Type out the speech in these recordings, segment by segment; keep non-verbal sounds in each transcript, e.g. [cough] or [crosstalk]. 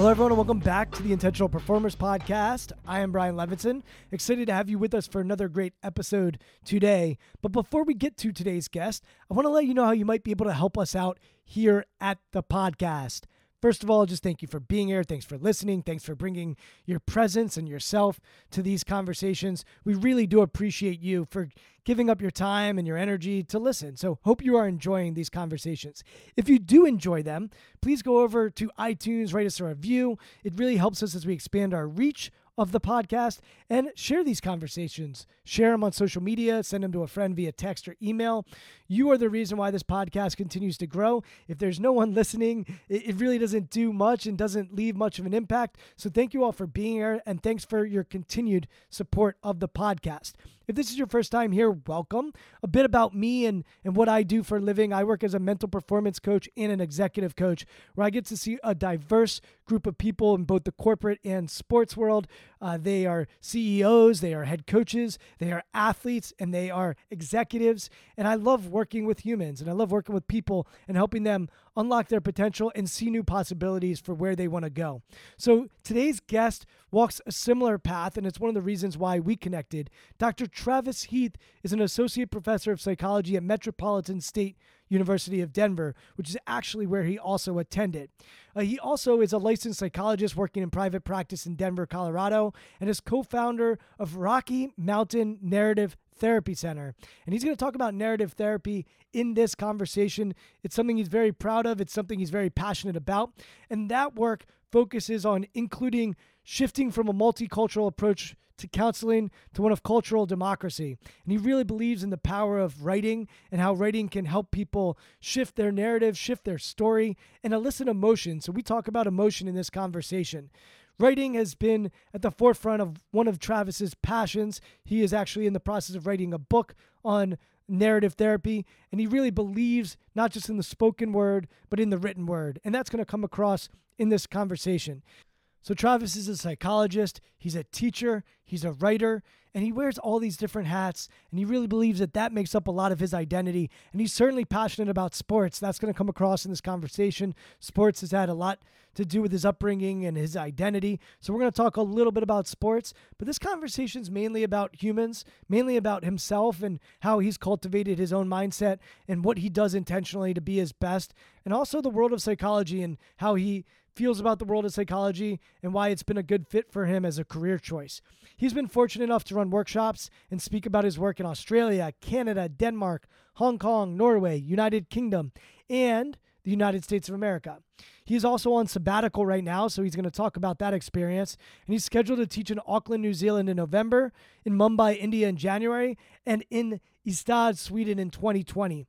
Hello, everyone, and welcome back to the Intentional Performers Podcast. I am Brian Levinson. Excited to have you with us for another great episode today. But before we get to today's guest, I want to let you know how you might be able to help us out here at the podcast. First of all, just thank you for being here. Thanks for listening. Thanks for bringing your presence and yourself to these conversations. We really do appreciate you for giving up your time and your energy to listen. So, hope you are enjoying these conversations. If you do enjoy them, please go over to iTunes, write us a review. It really helps us as we expand our reach of the podcast and share these conversations. Share them on social media, send them to a friend via text or email. You are the reason why this podcast continues to grow. If there's no one listening, it really doesn't do much and doesn't leave much of an impact. So thank you all for being here and thanks for your continued support of the podcast. If this is your first time here, welcome. A bit about me and, and what I do for a living. I work as a mental performance coach and an executive coach, where I get to see a diverse group of people in both the corporate and sports world. Uh, they are CEOs, they are head coaches, they are athletes, and they are executives. And I love working with humans and I love working with people and helping them unlock their potential and see new possibilities for where they want to go. So today's guest walks a similar path, and it's one of the reasons why we connected. Dr. Travis Heath is an associate professor of psychology at Metropolitan State University of Denver, which is actually where he also attended. Uh, he also is a licensed psychologist working in private practice in Denver, Colorado, and is co founder of Rocky Mountain Narrative Therapy Center. And he's going to talk about narrative therapy in this conversation. It's something he's very proud of, it's something he's very passionate about. And that work focuses on including shifting from a multicultural approach to counseling to one of cultural democracy. And he really believes in the power of writing and how writing can help people shift their narrative, shift their story, and elicit emotion. So we talk about emotion in this conversation. Writing has been at the forefront of one of Travis's passions. He is actually in the process of writing a book on narrative therapy, and he really believes not just in the spoken word, but in the written word. And that's going to come across in this conversation. So, Travis is a psychologist, he's a teacher, he's a writer, and he wears all these different hats. And he really believes that that makes up a lot of his identity. And he's certainly passionate about sports. That's going to come across in this conversation. Sports has had a lot to do with his upbringing and his identity. So, we're going to talk a little bit about sports, but this conversation is mainly about humans, mainly about himself and how he's cultivated his own mindset and what he does intentionally to be his best, and also the world of psychology and how he feels about the world of psychology and why it's been a good fit for him as a career choice. He's been fortunate enough to run workshops and speak about his work in Australia, Canada, Denmark, Hong Kong, Norway, United Kingdom, and the United States of America. He's also on sabbatical right now, so he's going to talk about that experience. And he's scheduled to teach in Auckland, New Zealand in November, in Mumbai, India in January, and in Ystad, Sweden in 2020.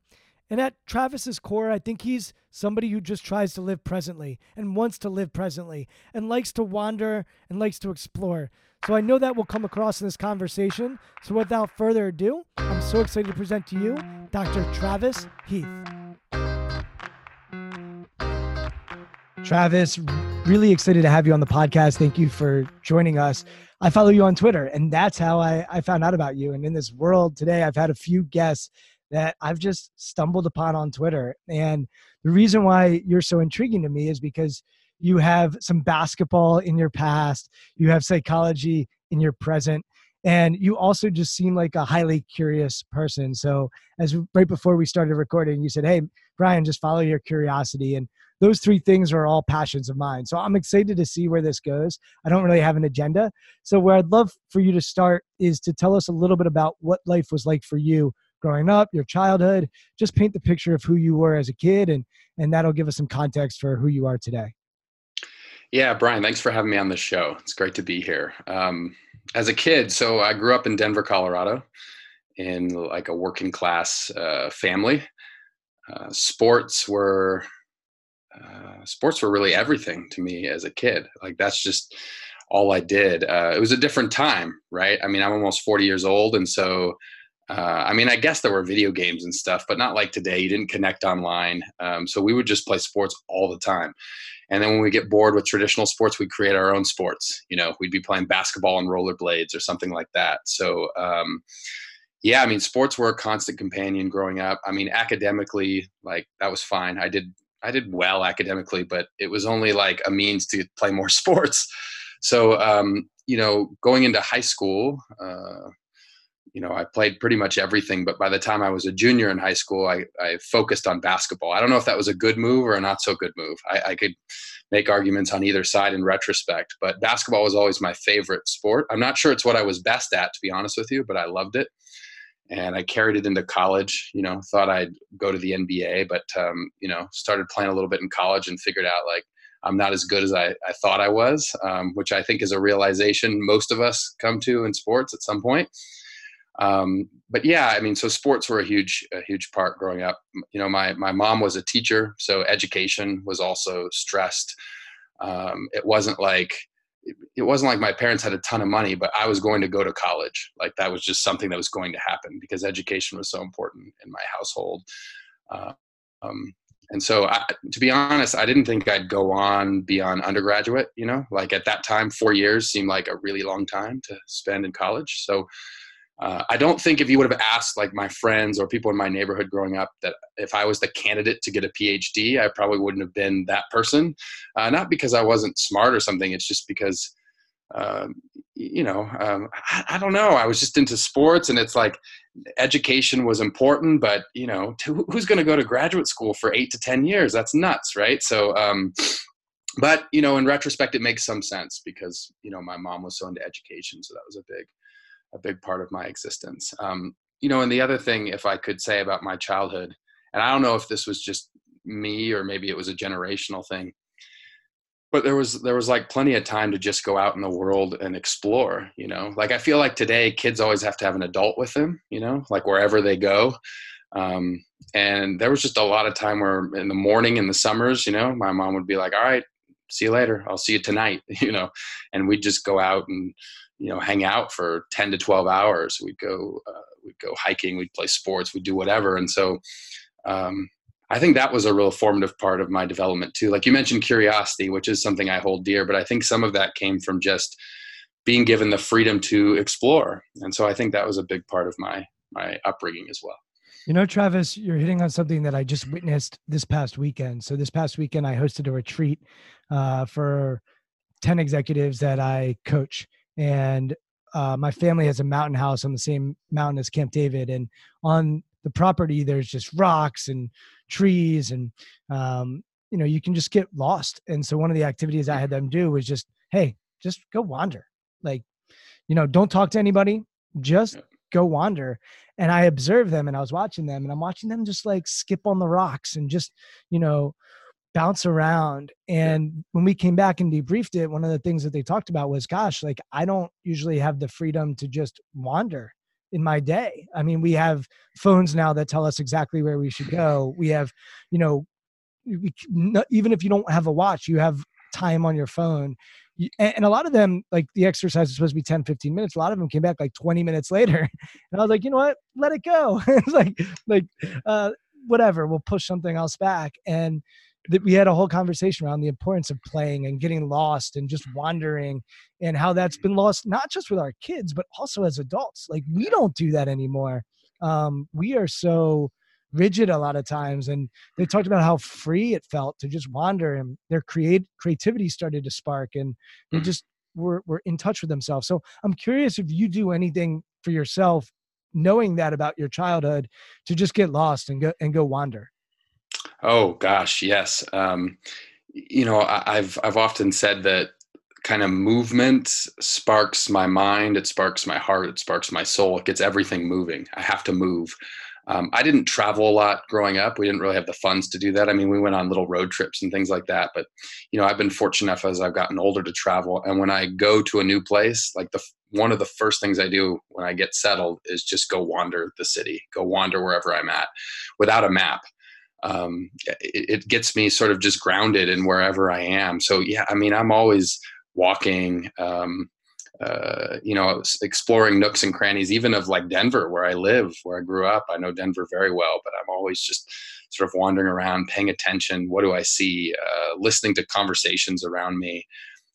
And at Travis's core, I think he's somebody who just tries to live presently and wants to live presently and likes to wander and likes to explore. So I know that will come across in this conversation. So without further ado, I'm so excited to present to you Dr. Travis Heath. Travis, really excited to have you on the podcast. Thank you for joining us. I follow you on Twitter, and that's how I, I found out about you. And in this world today, I've had a few guests that I've just stumbled upon on Twitter. And the reason why you're so intriguing to me is because you have some basketball in your past, you have psychology in your present, and you also just seem like a highly curious person. So, as right before we started recording, you said, Hey, Brian, just follow your curiosity. And those three things are all passions of mine. So I'm excited to see where this goes. I don't really have an agenda. So where I'd love for you to start is to tell us a little bit about what life was like for you growing up, your childhood. Just paint the picture of who you were as a kid and and that'll give us some context for who you are today. Yeah, Brian, thanks for having me on the show. It's great to be here. Um, as a kid, so I grew up in Denver, Colorado, in like a working class uh, family. Uh, sports were uh, sports were really everything to me as a kid. Like that's just all I did. Uh, it was a different time, right? I mean, I'm almost 40 years old, and so uh, I mean, I guess there were video games and stuff, but not like today. You didn't connect online, um, so we would just play sports all the time. And then when we get bored with traditional sports, we create our own sports. You know, we'd be playing basketball and rollerblades or something like that. So. Um, yeah, I mean, sports were a constant companion growing up. I mean, academically, like that was fine. I did I did well academically, but it was only like a means to play more [laughs] sports. So, um, you know, going into high school, uh, you know, I played pretty much everything. But by the time I was a junior in high school, I, I focused on basketball. I don't know if that was a good move or a not so good move. I, I could make arguments on either side in retrospect, but basketball was always my favorite sport. I'm not sure it's what I was best at, to be honest with you, but I loved it and I carried it into college. You know, thought I'd go to the NBA, but um, you know, started playing a little bit in college and figured out like I'm not as good as I, I thought I was, um, which I think is a realization most of us come to in sports at some point. Um, but yeah, I mean, so sports were a huge, a huge part growing up. You know, my my mom was a teacher, so education was also stressed. Um, it wasn't like it wasn't like my parents had a ton of money, but I was going to go to college. Like that was just something that was going to happen because education was so important in my household. Uh, um, and so, I, to be honest, I didn't think I'd go on beyond undergraduate. You know, like at that time, four years seemed like a really long time to spend in college. So, uh, I don't think if you would have asked like my friends or people in my neighborhood growing up that if I was the candidate to get a PhD, I probably wouldn't have been that person. Uh, not because I wasn't smart or something. It's just because, um, you know, um, I, I, don't know. I was just into sports, and it's like education was important, but you know, to, who's going to go to graduate school for eight to ten years? That's nuts, right? So. Um, but you know, in retrospect, it makes some sense because you know my mom was so into education, so that was a big a big part of my existence. Um, you know, and the other thing, if I could say about my childhood, and I don't know if this was just me or maybe it was a generational thing, but there was there was like plenty of time to just go out in the world and explore. You know, like I feel like today kids always have to have an adult with them. You know, like wherever they go. Um, and there was just a lot of time where in the morning in the summers, you know, my mom would be like, "All right, see you later. I'll see you tonight." [laughs] You know, and we'd just go out and you know hang out for 10 to 12 hours. We'd go uh, we'd go hiking we'd play sports we'd do whatever. And so um, i think that was a real formative part of my development too. Like you mentioned curiosity which is something i hold dear but i think some of that came from just being given the freedom to explore. And so i think that was a big part of my my upbringing as well. You know, Travis, you're hitting on something that I just witnessed this past weekend. So this past weekend, I hosted a retreat uh, for 10 executives that I coach and uh, my family has a mountain house on the same mountain as Camp David, and on the property there's just rocks and trees, and um, you know you can just get lost. And so one of the activities I had them do was just, hey, just go wander, like, you know, don't talk to anybody, just go wander. And I observed them, and I was watching them, and I'm watching them just like skip on the rocks and just, you know, bounce around. And yeah. when we came back and debriefed it, one of the things that they talked about was, gosh, like I don't usually have the freedom to just wander in my day. I mean, we have phones now that tell us exactly where we should go. We have, you know, we, even if you don't have a watch, you have time on your phone. And a lot of them, like the exercise is supposed to be 10, 15 minutes. A lot of them came back like 20 minutes [laughs] later. And I was like, you know what? Let it go. [laughs] it's like, like, uh, whatever, we'll push something else back. And, that we had a whole conversation around the importance of playing and getting lost and just wandering and how that's been lost not just with our kids but also as adults. Like we don't do that anymore. Um, we are so rigid a lot of times and they talked about how free it felt to just wander and their create creativity started to spark and they Mm. just were, were in touch with themselves. So i'm curious if you do anything for yourself knowing that about your childhood to just get lost and go and go wander Oh gosh, yes. Um, you know, I, I've I've often said that kind of movement sparks my mind, it sparks my heart, it sparks my soul, it gets everything moving. I have to move. Um, I didn't travel a lot growing up. We didn't really have the funds to do that. I mean, we went on little road trips and things like that. But you know, I've been fortunate enough as I've gotten older to travel. And when I go to a new place, like the one of the first things I do when I get settled is just go wander the city, go wander wherever I'm at, without a map um, it, it gets me sort of just grounded in wherever I am. So yeah, I mean, I'm always walking, um, uh, you know, exploring nooks and crannies, even of like Denver, where I live, where I grew up. I know Denver very well, but I'm always just sort of wandering around, paying attention. What do I see? Uh, listening to conversations around me.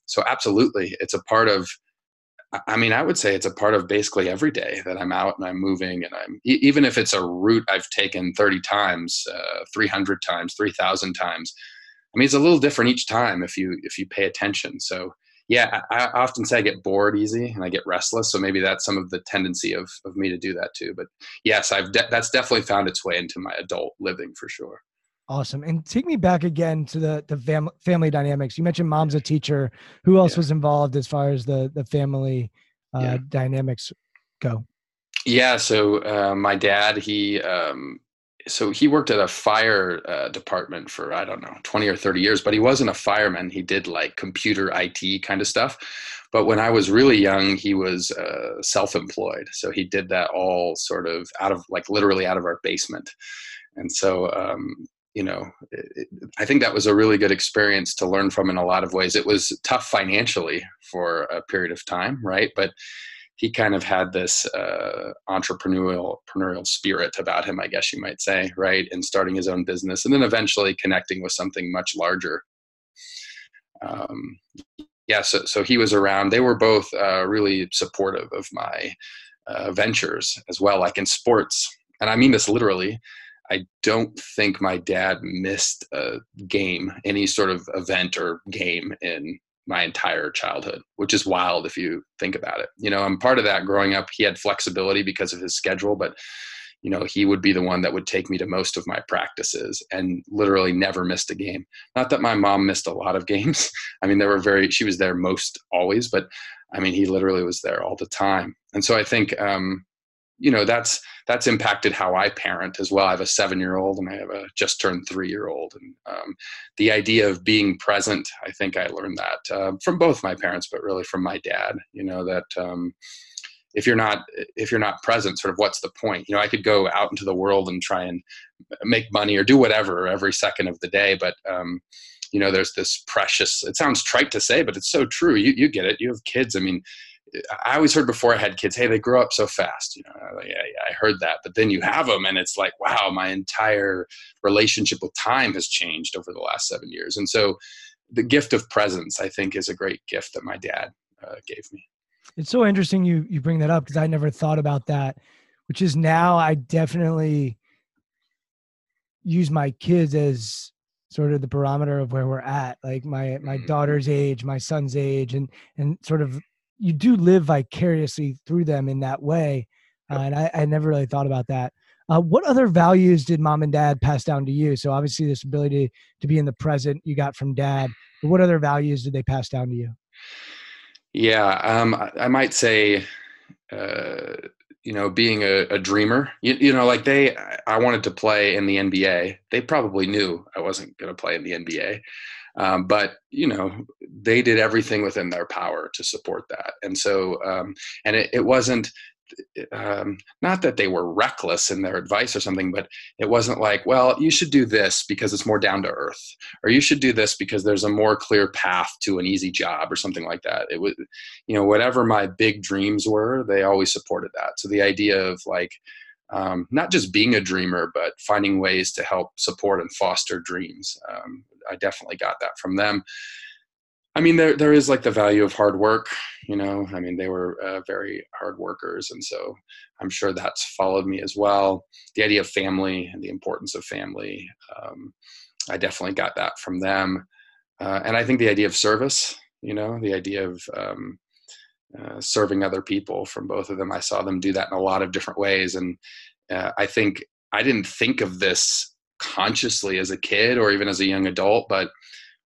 So absolutely, it's a part of. I- mean, I would say it's a part of basically every day that I'm out and I'm moving, and I'm even if it's a route I've taken 30 times, uh, 300 times, 3,000 times. I mean, it's a little different each time if you if you pay attention. So yeah, I, I often say I get bored easy and I get restless. So maybe that's some of the tendency of of me to do that too. But yes, I've de- that's definitely found its way into my adult living for sure. Awesome. And take me back again to the the fam- family dynamics. You mentioned mom's a teacher. Who else Yeah. was involved as far as the the family uh, Yeah. dynamics go? Yeah. So uh, my dad, he um, so he worked at a fire uh, department for I don't know twenty or thirty years, but he wasn't a fireman. He did like computer IT kind of stuff. But when I was really young, he was uh, self-employed. So he did that all sort of out of like literally out of our basement. And so um, you know, it, it, I think that was a really good experience to learn from in a lot of ways. It was tough financially for a period of time, right? But he kind of had this uh, entrepreneurial entrepreneurial spirit about him, I guess you might say, right? And starting his own business, and then eventually connecting with something much larger. Um, yeah, so so he was around. They were both uh, really supportive of my uh, ventures as well, like in sports, and I mean this literally. I don't think my dad missed a game, any sort of event or game in my entire childhood, which is wild if you think about it. You know, I'm part of that growing up. He had flexibility because of his schedule, but you know, he would be the one that would take me to most of my practices and literally never missed a game. Not that my mom missed a lot of games. [laughs] I mean, there were very she was there most always, but I mean, he literally was there all the time. And so I think um you know that's that's impacted how I parent as well. I have a seven year old and I have a just turned three year old, and um, the idea of being present. I think I learned that uh, from both my parents, but really from my dad. You know that um, if you're not if you're not present, sort of what's the point? You know, I could go out into the world and try and make money or do whatever every second of the day, but um, you know, there's this precious. It sounds trite to say, but it's so true. You you get it. You have kids. I mean I always heard before I had kids, hey, they grow up so fast. You know, like, yeah, yeah, I heard that. But then you have them, and it's like, wow, my entire relationship with time has changed over the last seven years. And so, the gift of presence, I think, is a great gift that my dad uh, gave me. It's so interesting you you bring that up because I never thought about that. Which is now I definitely use my kids as sort of the barometer of where we're at. Like my my Mhm. daughter's age, my son's age, and and sort of you do live vicariously through them in that way. Uh, and I, I never really thought about that. Uh, what other values did mom and dad pass down to you? So obviously this ability to be in the present you got from dad. But what other values did they pass down to you? Yeah, um, I, I might say, uh, you know, being a, a dreamer. You, you know, like they, I wanted to play in the NBA. They probably knew I wasn't going to play in the NBA, um, but you know, they did everything within their power to support that. And so, um, and it, it wasn't. Um, not that they were reckless in their advice or something, but it wasn't like, well, you should do this because it's more down to earth, or you should do this because there's a more clear path to an easy job or something like that. It was, you know, whatever my big dreams were, they always supported that. So the idea of like, um, not just being a dreamer, but finding ways to help support and foster dreams. Um, I definitely got that from them. I mean, there there is like the value of hard work. You know, I mean, they were uh, very hard workers, and so I'm sure that's followed me as well. The idea of family and the importance of family, um, I definitely got that from them. Uh, and I think the idea of service, you know, the idea of um, uh, serving other people from both of them, I saw them do that in a lot of different ways, and uh, I think I didn't think of this consciously as a kid or even as a young adult, but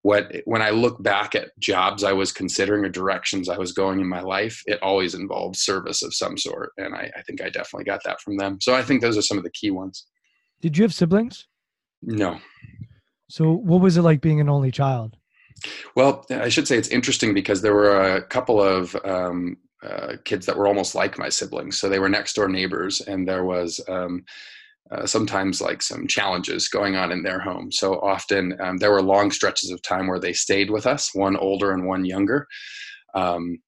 what when I look back at jobs I was considering or directions I was going in my life, it always involved service of some sort, and I, I, think I definitely got that from them. So I think those are some of the key ones. Did you have siblings? No. So what was it like being an only child? Well, I should say it's interesting because there were a couple of um, uh, kids that were almost like my siblings, so they were next door neighbors, and there was. Um, uh, sometimes like some challenges going on in their home. So often um, there were long stretches of time where they stayed with us, one older and one younger. Um,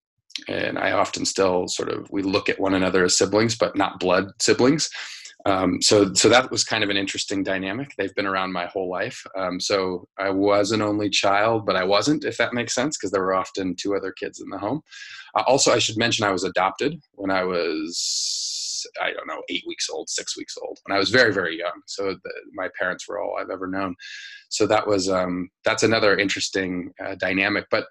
and I often still sort of we look at one another as siblings, but not blood siblings. Um, so so that was kind of an interesting dynamic. They've been around my whole life. Um, so I was an only child, but I wasn't, if that makes sense, because there were often two other kids in the home. Uh, also, I should mention I was adopted when I was I don't know, eight weeks old, six weeks old, when I was very, very young. So the, my parents were all I've ever known. So that was um, that's another interesting uh, dynamic. But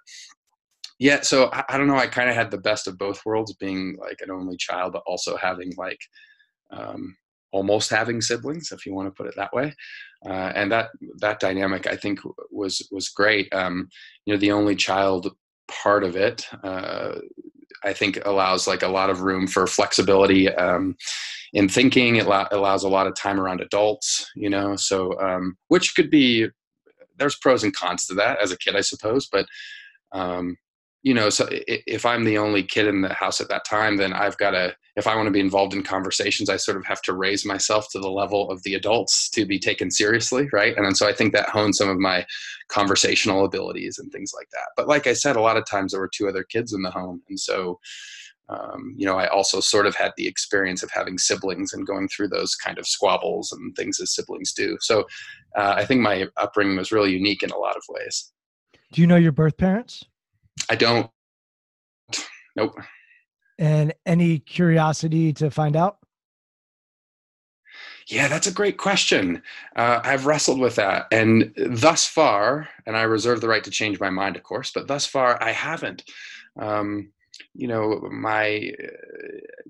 yeah, so I, I don't know. I kind of had the best of both worlds, being like an only child, but also having like um, almost having siblings, if you want to put it that way. Uh, and that that dynamic, I think, was was great. Um, you know, the only child part of it uh, I think allows like a lot of room for flexibility um, in thinking. It lo- allows a lot of time around adults, you know. So um, which could be there's pros and cons to that as a kid, I suppose. But um, you know, so if I'm the only kid in the house at that time, then I've got to, if I want to be involved in conversations, I sort of have to raise myself to the level of the adults to be taken seriously, right? And so I think that honed some of my conversational abilities and things like that. But like I said, a lot of times there were two other kids in the home. And so, um, you know, I also sort of had the experience of having siblings and going through those kind of squabbles and things as siblings do. So uh, I think my upbringing was really unique in a lot of ways. Do you know your birth parents? I don't. Nope. And any curiosity to find out? Yeah, that's a great question. Uh, I've wrestled with that. And thus far, and I reserve the right to change my mind, of course, but thus far I haven't. Um, you know, my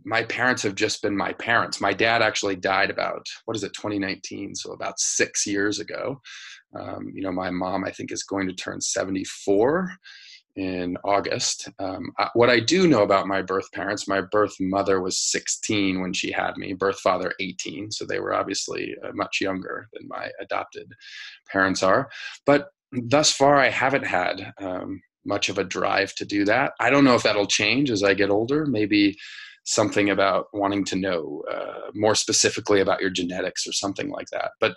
my parents have just been my parents. My dad actually died about what is it, 2019, so about six years ago. Um, you know, my mom I think is going to turn 74 in August. Um, what I do know about my birth parents, my birth mother was 16 when she had me, birth father 18. So they were obviously uh, much younger than my adopted parents are. But thus far, I haven't had um, much of a drive to do that. I don't know if that'll change as I get older. Maybe something about wanting to know uh, more specifically about your genetics or something like that. But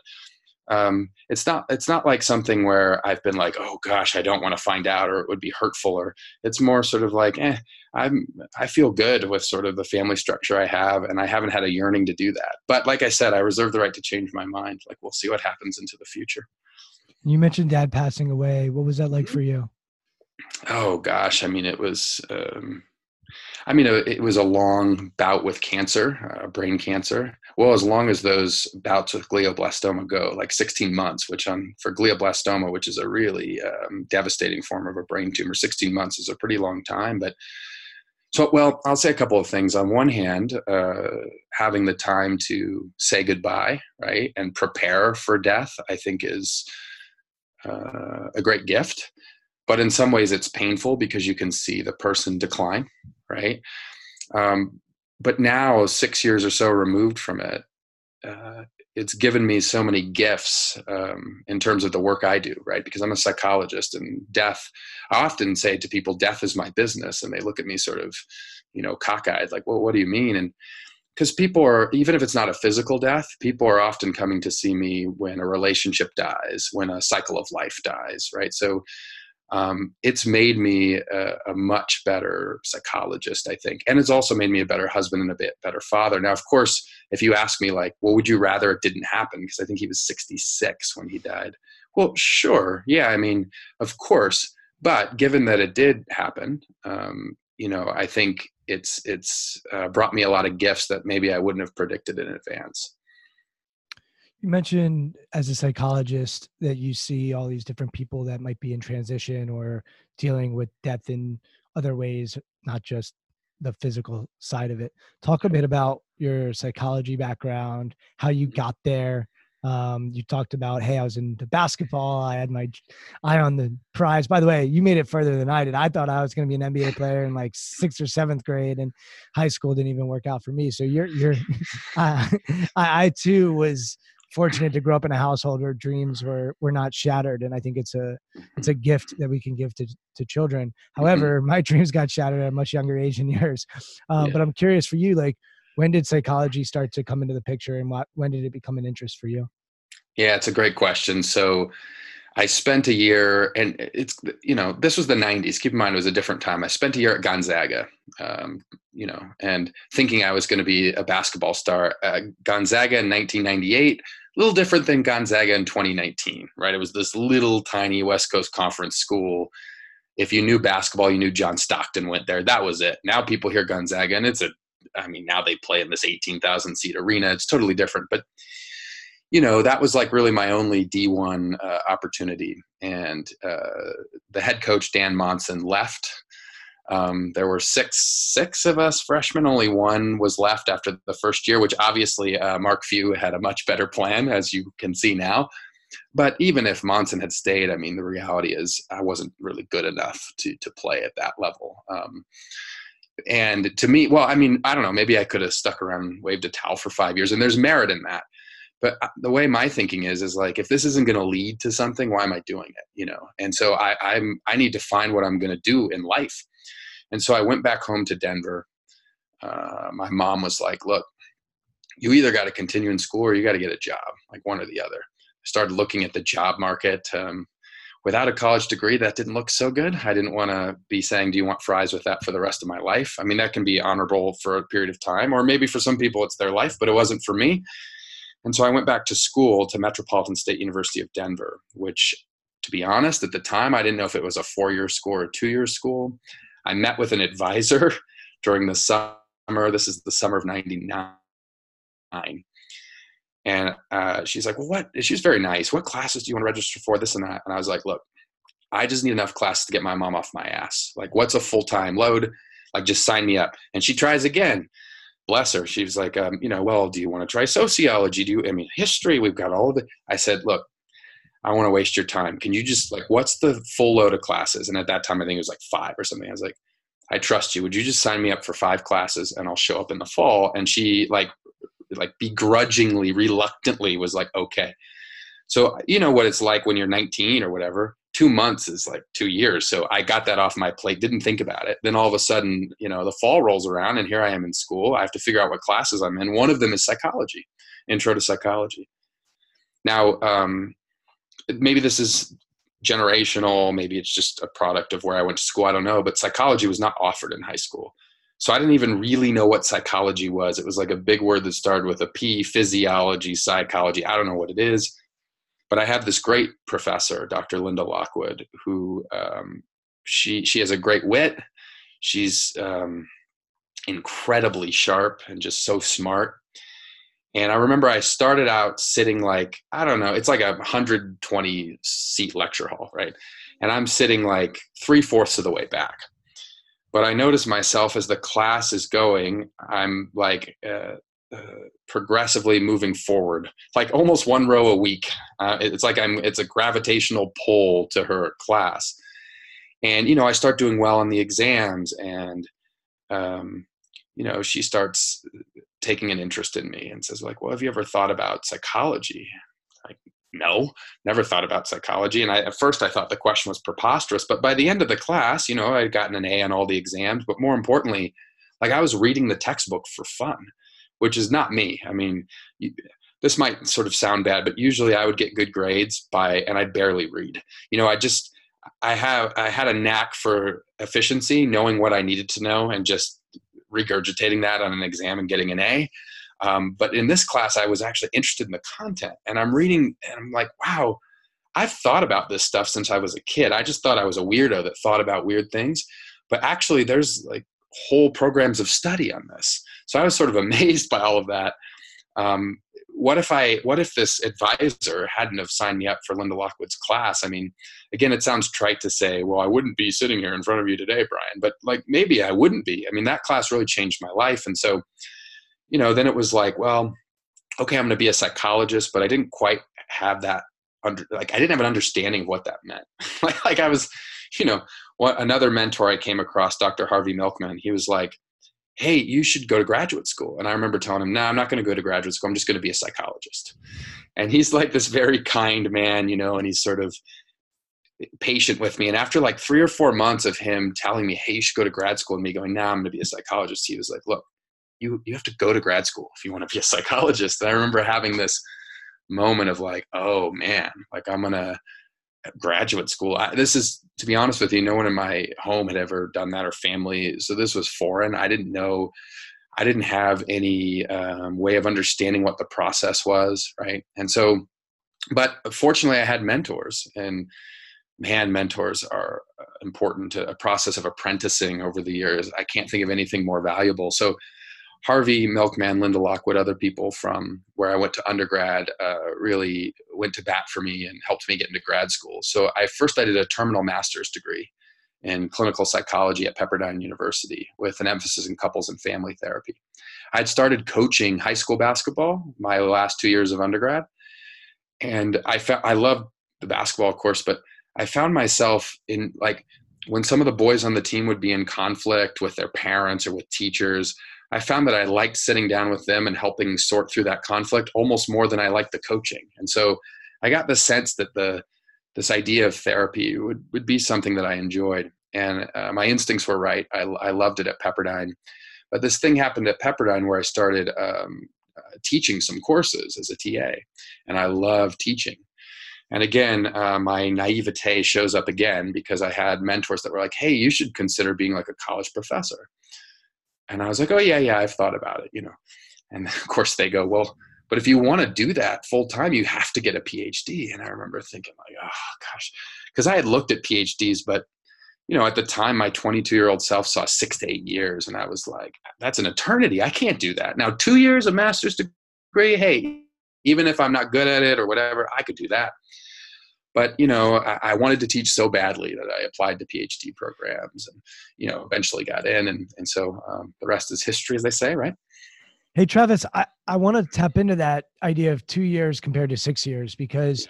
um, it's not it's not like something where I've been like, oh gosh, I don't want to find out, or it would be hurtful, or it's more sort of like, eh, I'm I feel good with sort of the family structure I have, and I haven't had a yearning to do that. But like I said, I reserve the right to change my mind. Like we'll see what happens into the future. You mentioned dad passing away. What was that like for you? Oh gosh, I mean, it was. Um, I mean, it was a long bout with cancer, uh, brain cancer. Well, as long as those bouts with glioblastoma go, like 16 months, which on for glioblastoma, which is a really um, devastating form of a brain tumor, 16 months is a pretty long time. But so, well, I'll say a couple of things. On one hand, uh, having the time to say goodbye, right, and prepare for death, I think is uh, a great gift. But in some ways, it's painful because you can see the person decline right? Um, but now, six years or so removed from it, uh, it's given me so many gifts um, in terms of the work I do, right? Because I'm a psychologist, and death. I often say to people, "Death is my business," and they look at me sort of, you know, cockeyed, like, "Well, what do you mean?" And because people are, even if it's not a physical death, people are often coming to see me when a relationship dies, when a cycle of life dies, right? So um, it's made me a, a, much better psychologist, I think. And it's also made me a better husband and a bit better father. Now, of course, if you ask me, like, well, would you rather it didn't happen? Because I think he was 66 when he died. Well, sure. Yeah, I mean, of course. But given that it did happen, um, you know, I think it's it's uh, brought me a lot of gifts that maybe I wouldn't have predicted in advance. You mentioned as a psychologist that you see all these different people that might be in transition or dealing with death in other ways, not just the physical side of it. Talk a bit about your psychology background, how you got there. Um, you talked about, hey, I was into basketball. I had my eye on the prize. By the way, you made it further than I did. I thought I was going to be an NBA player in like sixth or seventh grade, and high school didn't even work out for me. So you're, you're, [laughs] I, I too was fortunate to grow up in a household where dreams were were not shattered and i think it's a it's a gift that we can give to to children mm-hmm. however [laughs] my dreams got shattered at a much younger age than yours um, yeah. but i'm curious for you like when did psychology start to come into the picture and what when did it become an interest for you yeah it's a great question so I spent a year, and it's you know this was the '90s. Keep in mind it was a different time. I spent a year at Gonzaga, um, you know, and thinking I was going to be a basketball star. Uh, Gonzaga in 1998 a little different than Gonzaga in 2019, right? It was this little tiny West Coast Conference school. If you knew basketball, you knew John Stockton went there. That was it. Now people hear Gonzaga, and it's a, I mean, now they play in this 18,000 seat arena. It's totally different. But, you know, that was like really my only D1 uh, opportunity. And uh, the head coach, Dan Monson, left um, there were six six of us freshmen. Only one was left after the first year, which obviously uh, Mark Few had a much better plan, as you can see now. But even if Monson had stayed, I mean, the reality is I wasn't really good enough to to play at that level. Um, and to me, well, I mean, I don't know. Maybe I could have stuck around, and waved a towel for five years, and there's merit in that. But uh, the way my thinking is, is like, if this isn't going to lead to something, why am I doing it? You know. And so I, I'm I need to find what I'm going to do in life and so I went back home to Denver. Uh, my mom was like, look, you either got to continue in school or you got to get a job, like one or the other. I started looking at the job market. Um, without a college degree, that didn't look so good. I didn't want to be saying, Do you want fries with that for the rest of my life? I mean, that can be honorable for a period of time, or maybe for some people it's their life, but it wasn't for me. And so I went back to school to Metropolitan State University of Denver, which, to be honest, at the time, I didn't know if it was a four year school or two year school. I met with an advisor [laughs] during the summer. This is the summer of 99. And uh, she's like, well, what? She's very nice. What classes do you want to register for? This and that. And I was like, look, I just need enough classes to get my mom off my ass. Like, what's a full time load? Like, just sign me up. And she tries again. Bless her. She was like, um, you know, well, do you want to try sociology? Do you, I mean, history? We've got all of it. I said, look, I want to waste your time. Can you just like, what's the full load of classes? And at that time, I think it was like five or something. I was like, I trust you. Would you just sign me up for five classes and I'll show up in the fall? And she like, like begrudgingly, reluctantly was like, okay. So, you know what it's like when you're 19 or whatever, two months is like two years. So I got that off my plate, didn't think about it. Then all of a sudden, you know, the fall rolls around and here I am in school. I have to figure out what classes I'm in. One of them is psychology, intro to psychology. Now, um, maybe this is generational maybe it's just a product of where i went to school i don't know but psychology was not offered in high school. So i didn't even really know what psychology was. It was like a big word that started with a p physiology psychology i don't know what it is. But i had this great professor dr linda lockwood who um, she she has a great wit. She's um, incredibly sharp and just so smart and I remember I started out sitting like, I don't know, it's like a 120 seat lecture hall, right? And I'm sitting like three fourths of the way back. But I notice myself as the class is going, I'm like uh, uh, progressively moving forward, like almost one row a week. Uh, it's like I'm, it's a gravitational pull to her class. And, you know, I start doing well on the exams and, um, you know, she starts taking an interest in me and says like well have you ever thought about psychology? Like no never thought about psychology. And I, at first i thought the question was preposterous but by the end of the class you know i'd gotten an a on all the exams but more importantly like i was reading the textbook for fun which is not me. I mean you, this might sort of sound bad but usually i would get good grades by and i barely read. You know i just I have I had a knack for efficiency, knowing what I needed to know, and just regurgitating that on an exam and getting an A. Um, but in this class, I was actually interested in the content, and I'm reading, and I'm like, wow, I've thought about this stuff since I was a kid. I just thought I was a weirdo that thought about weird things, but actually, there's like whole programs of study on this. So I was sort of [laughs] amazed by all of that. Um, what if I, what if this advisor hadn't have signed me up for Linda Lockwood's class? I mean, again, it sounds trite to say, well, I wouldn't be sitting here in front of you today, Brian, but like maybe I wouldn't be. I mean, that class really changed my life. And so, you know, then it was like, well, okay, I'm going to be a psychologist, but I didn't quite have that under, like, I didn't have an understanding of what that meant. like, [laughs] like I was, you know, what another mentor I came across, Dr. Harvey Milkman, he was like, hey, you should go to graduate school. And I remember telling him, no, nah, I'm not going to go to graduate school. I'm just going to be a psychologist. And he's like this very kind man, you know, and he's sort of patient with me. And after like three or four months of him telling me, hey, you should go to grad school, and me going, nah, I'm going to be a psychologist, he was like, look, you, you have to go to grad school if you want to be a [laughs] psychologist. And I remember having this moment of like, oh man, like I'm going to, graduate school. I, this is, to be honest with you, no one in my home had ever done that or family. So this was foreign. I didn't know, I didn't have any um, way of understanding what the process was, right? And so, but fortunately, I had mentors, and man, mentors are important to a process of apprenticing over the years. I can't think of anything more valuable. So Harvey, Milkman, Linda Lockwood, other people from where I went to undergrad uh, really went to bat for me and helped me get into grad school. So I first I did a terminal master's degree in clinical psychology at Pepperdine University with an emphasis in couples and family therapy. I'd started coaching high school basketball my last two years of undergrad, and I found I loved the basketball course, but I found myself in like when some of the boys on the team would be in conflict with their parents or with teachers I found that I liked sitting down with them and helping sort through that conflict almost more than I liked the coaching. And so I got the sense that the this idea of therapy would, would be something that I enjoyed. And uh, my instincts were right. I, I loved it at Pepperdine. But this thing happened at Pepperdine where I started um, uh, teaching some courses as a TA. And I love teaching. And again, uh, my naivete shows up again because I had mentors that were like, hey, you should consider being like a college professor. And I was like, oh, yeah, yeah, I've thought about it, you know. And [laughs] of course they go, well, but if you want to do that full time, you have to get a PhD. And I remember thinking, like, oh, gosh, because I had looked at PhDs, but you know, at the time, my 22 year old self saw six to eight years, and I was like, that's an eternity. I can't do that. Now, two years of master's degree, hey, even if I'm not good at it or whatever, I could do that but you know I, I, wanted to teach so badly that i applied to phd programs and you know eventually got in. And, and so um, the rest is history as they say right? Hey travis i, I want to tap into that idea of two years compared to six years because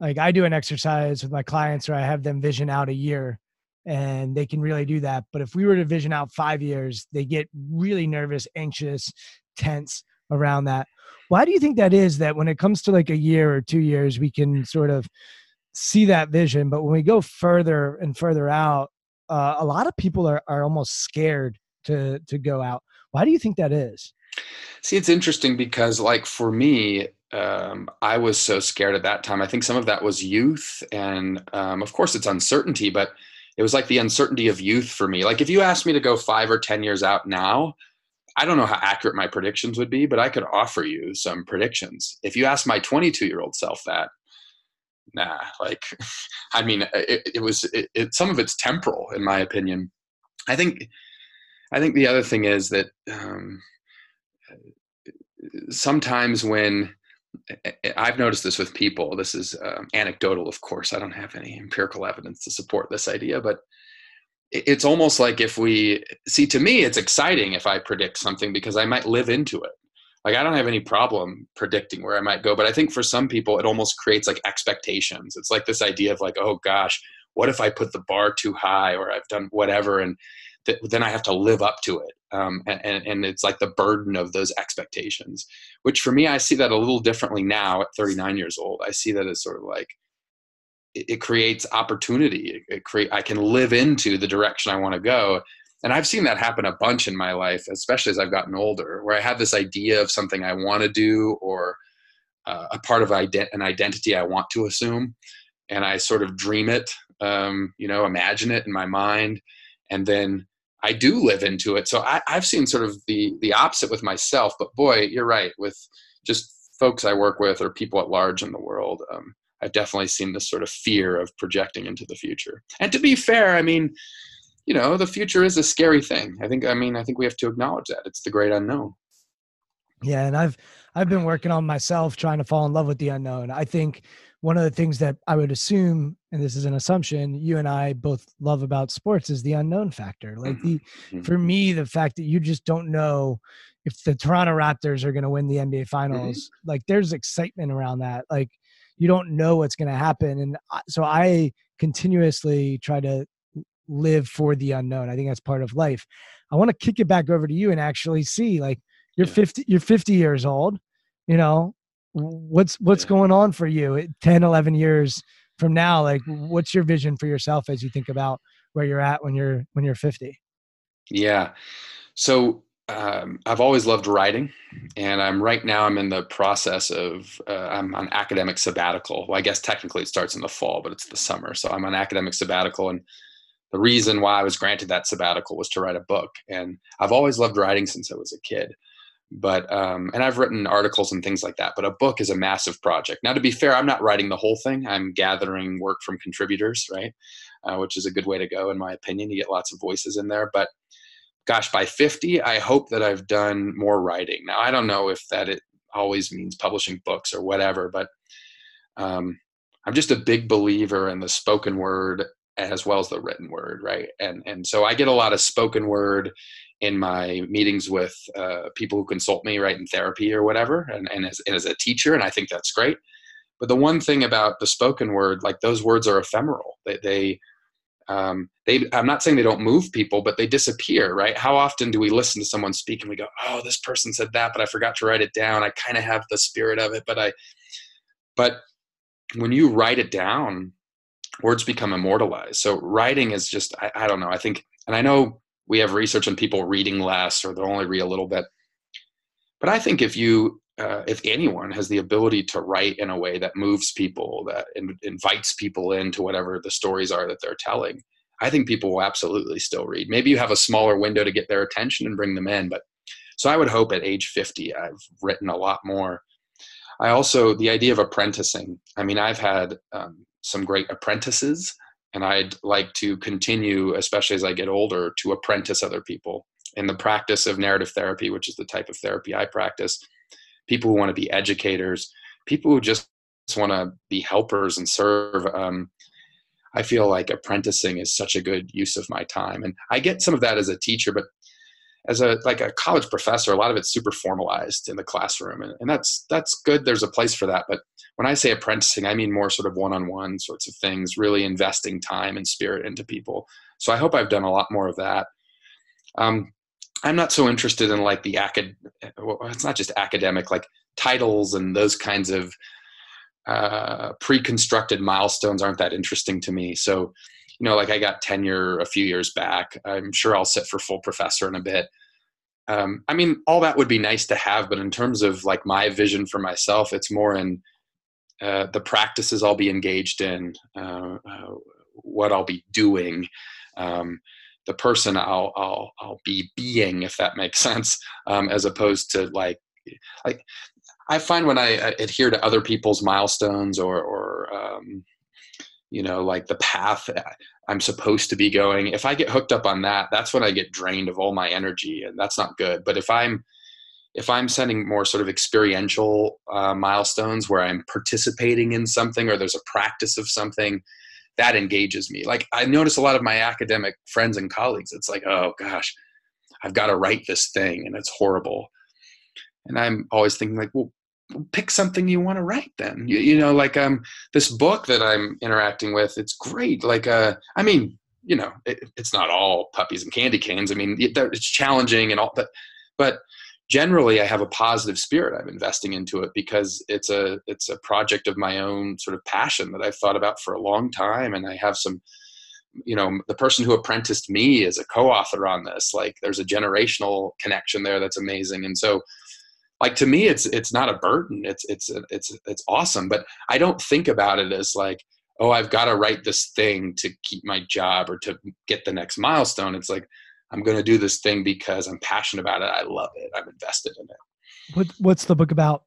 like i do an exercise with my clients where i have them vision out a year and they can really do that. But if we were to vision out five years they get really nervous anxious tense around that why do you think that is that when it comes to like a year or two years, we can sort of see that vision, but when we go further and further out, uh, a lot of people are, are almost scared to to go out. Why do you think that is? See, it's interesting because, like, for me, um, I was so scared at that time. I think some of that was youth, and um, of course, it's uncertainty, but it was like the uncertainty of youth for me. Like, if you asked me to go five or 10 years out now, I don't know how accurate my predictions would be, but I could offer you some predictions. If you ask my 22 year old self that, nah, like, [laughs] I mean, it, it was, it, it, some of it's temporal, in my opinion. I think, I think the other thing is that um, sometimes when I've noticed this with people, this is um, anecdotal, of course. I don't have any empirical evidence to support this idea, but it's almost like if we see to me it's exciting if i predict something because i might live into it. Like i don't have any problem predicting where i might go but i think for some people it almost creates like expectations. It's like this idea of like oh gosh what if i put the bar too high or i've done whatever and th- then i have to live up to it. Um, and, and it's like the burden of those expectations which for me i see that a little differently now at 39 years old. I see that as sort of like it creates opportunity. It create I can live into the direction I want to go. And I've seen that happen a bunch in my life, especially as I've gotten older, where I have this idea of something I want to do or uh, a part of ident- an identity I want to assume, and I sort of dream it um, you know, imagine it in my mind, and then I do live into it. So I, have seen sort of the the opposite with myself. But boy, you're right. With just folks I work with or people at large in the world, um, I've definitely seen this sort of fear of projecting into the future. And to be fair, I mean, you know, the future is a scary thing. I think. I mean, I think we have to acknowledge that it's the great unknown. Yeah, and I've I've been working on myself trying to fall in love with the unknown. I think one of the things that I would assume, and this is an assumption, you and I both love about sports is the unknown factor. Like the Mm-hmm. for me, the fact that you just don't know if the Toronto Raptors are going to win the NBA Mm-hmm. Finals. Like there's excitement around that. Like you don't know what's going to happen, and so I continuously try to live for the unknown. I think that's part of life. I want to kick it back over to you and actually see like you're Yeah. 50 you're 50 years old, you know, what's what's Yeah. going on for you at 10 11 years from now like what's your vision for yourself as you think about where you're at when you're when you're 50 Yeah. So um, I've always loved writing, and I'm right now. I'm in the process of uh, I'm on academic sabbatical. Well, I guess technically it starts in the fall, but it's the summer. So I'm on academic sabbatical, and the reason why I was granted that sabbatical was to write a book. And I've always loved writing since I was a kid. But um, and I've written articles and things like that. But a book is a massive project. Now, to be fair, I'm not writing the whole thing. I'm gathering work from contributors, right? Uh, which is a good way to go, in my opinion. You get lots of voices in there, but gosh, by 50, I hope that I've done more writing. Now, I don't know if that it always means publishing books or whatever, but um, I'm just a big believer in the spoken word as well as the written word, right? And and so I get a lot of spoken word in my meetings with uh, people who consult me, right, in therapy or whatever, and, and, as, and as a teacher, and I think that's great. But the one thing about the spoken word, like those words are ephemeral. They, they um, they i'm not saying they don't move people but they disappear right? How often do we listen to someone speak and we go oh this person said that but i forgot to write it down. I kind of have the spirit of it but i but when you write it down words become immortalized. So writing is just I, I don't know. I think and i know we have research on people reading less or they'll only read a little bit. But i think if you uh, if anyone has the ability to write in a way that moves people, that in, invites people into whatever the stories are that they're telling, I think people will absolutely still read. Maybe you have a smaller window to get their attention and bring them in, but so I would hope at age 50 I've written a lot more. I also the idea of apprenticing. I mean, I've had um, some great apprentices, and I'd like to continue, especially as I get older, to apprentice other people in the practice of narrative therapy, which is the type of therapy I practice people who want to be educators, people who just want to be helpers and serve. Um, I feel like apprenticing is such a good use of my time, and I get some of that as a teacher, but as a like a college professor, a lot of it's super formalized in the classroom, and, and that's that's good. There's a place for that, but when I say apprenticing, I mean more sort of one-on-one sorts of things, really investing time and spirit into people. So I hope I've done a lot more of that. Um, I'm not so interested in like the acad. Well, it's not just academic, like titles and those kinds of uh, pre-constructed milestones aren't that interesting to me. So, you know, like I got tenure a few years back. I'm sure I'll sit for full professor in a bit. Um, I mean, all that would be nice to have, but in terms of like my vision for myself, it's more in uh, the practices I'll be engaged in, uh, uh, what I'll be doing. Um, the person I'll I'll I'll be being, if that makes [laughs] sense, um, as opposed to like like I find when I adhere to other people's milestones or or um, you know like the path I'm supposed to be going. If I get hooked up on that, that's when I get drained of all my energy, and that's not good. But if I'm if I'm setting more sort of experiential uh, milestones where I'm participating in something or there's a practice of something, that engages me. Like I notice a lot of my academic friends and colleagues, it's like, oh gosh, I've got to write this thing and it's horrible. And I'm always thinking like, well, pick something you want to write then. You, you know, like um this book that I'm interacting with, it's great. Like uh I mean, you know, it, it's not all puppies and candy canes. I mean, it, it's challenging and all but but generally I have a positive spirit. I'm investing into it because it's a it's a project of my own sort of passion that I've thought about for a long time. And I have some you know the person who apprenticed me is a co-author on this. Like there's a generational connection there that's amazing. And so like to me it's it's not a burden. It's it's it's it's awesome. But I don't think about it as like oh, I've got to write this thing to keep my job or to get the next milestone. It's like, I'm going to do this thing because I'm passionate about it. I love it. I'm invested in it. What, what's the book about?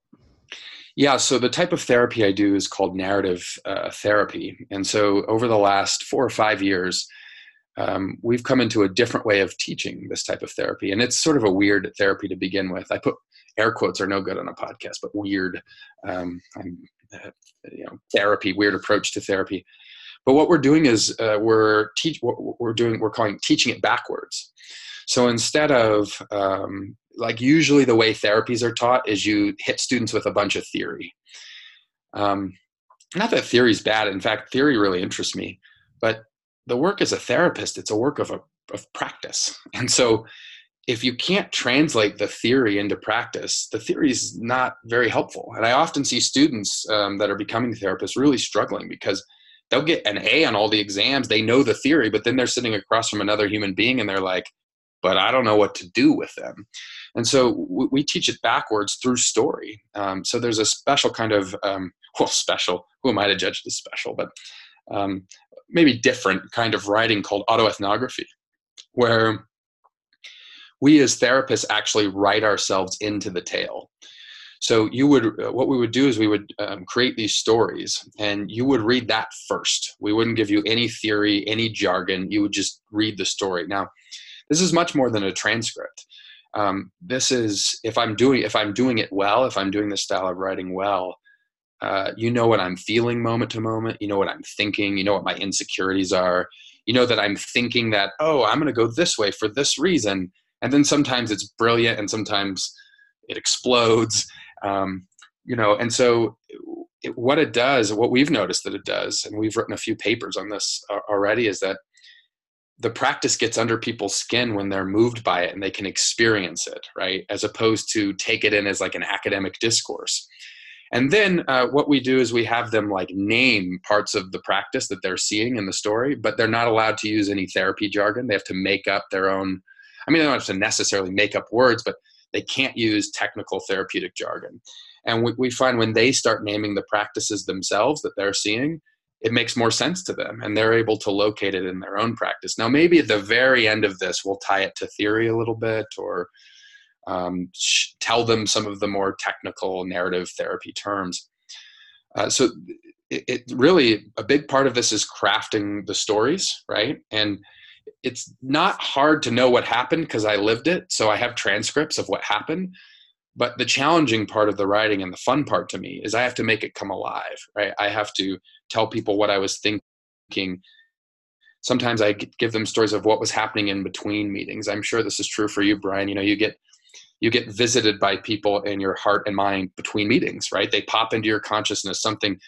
Yeah, so the type of therapy I do is called narrative uh, therapy. And so over the last four or five years, um, we've come into a different way of teaching this type of therapy. And it's sort of a weird therapy to begin with. I put air quotes are no good on a podcast, but weird. Um, uh, you know, therapy, weird approach to therapy. But what we're doing is uh, we're teach what we're doing we're calling teaching it backwards. So instead of um, like usually the way therapies are taught is you hit students with a bunch of theory. Um, not that theory is bad. In fact, theory really interests me. But the work as a therapist, it's a work of a of practice. [laughs] And so if you can't translate the theory into practice, the theory is not very helpful. And I often see students um, that are becoming therapists really struggling because they'll get an A on all the exams. They know the theory, but then they're sitting across from another human being and they're like, but I don't know what to do with them. And so we, we teach it backwards through story. Um, so there's a special kind of, um, [laughs] well, special, who am I to judge the special, but um, maybe different kind of writing called autoethnography, where we as therapists actually write ourselves into the tale. So you would, uh, what we would do is we would um, create these stories, and you would read that first. We wouldn't give you any theory, any jargon. You would just read the story. Now, this is much more than a transcript. Um, this is if I'm doing if I'm doing it well, if I'm doing this style of writing well, uh, you know what I'm feeling moment to moment. You know what I'm thinking. You know what my insecurities are. You know that I'm thinking that oh I'm going to go this way for this reason, and then sometimes it's brilliant and sometimes it explodes. Um, you know, and so it, what it does, what we've noticed that it does, and we've written a few papers on this already, is that the practice gets under people's skin when they're moved by it and they can experience it, right? As opposed to take it in as like an academic discourse. And then uh, what we do is we have them like name parts of the practice that they're seeing in the story, but they're not allowed to use any therapy jargon. They have to make up their own. I mean, they don't have to necessarily make up words, but they can't use technical therapeutic jargon. And we, we find when they start naming the practices themselves that they're seeing, it makes more sense to them and they're able to locate it in their own practice. Now, maybe at the very end of this, we'll tie it to theory a little bit or um, sh- tell them some of the more technical narrative therapy terms. Uh, so, it, it really, a big part of this is crafting the stories, right? And it's not hard to know what happened because I lived it. So I have transcripts of what happened. But the challenging part of the writing and the fun part to me is I have to make it come alive, right? I have to tell people what I was thinking. Sometimes I give them stories of what was happening in between meetings. I'm sure this is true for you, Brian. You know, you get you get visited by people in your heart and mind between meetings, right? They pop into your consciousness, something,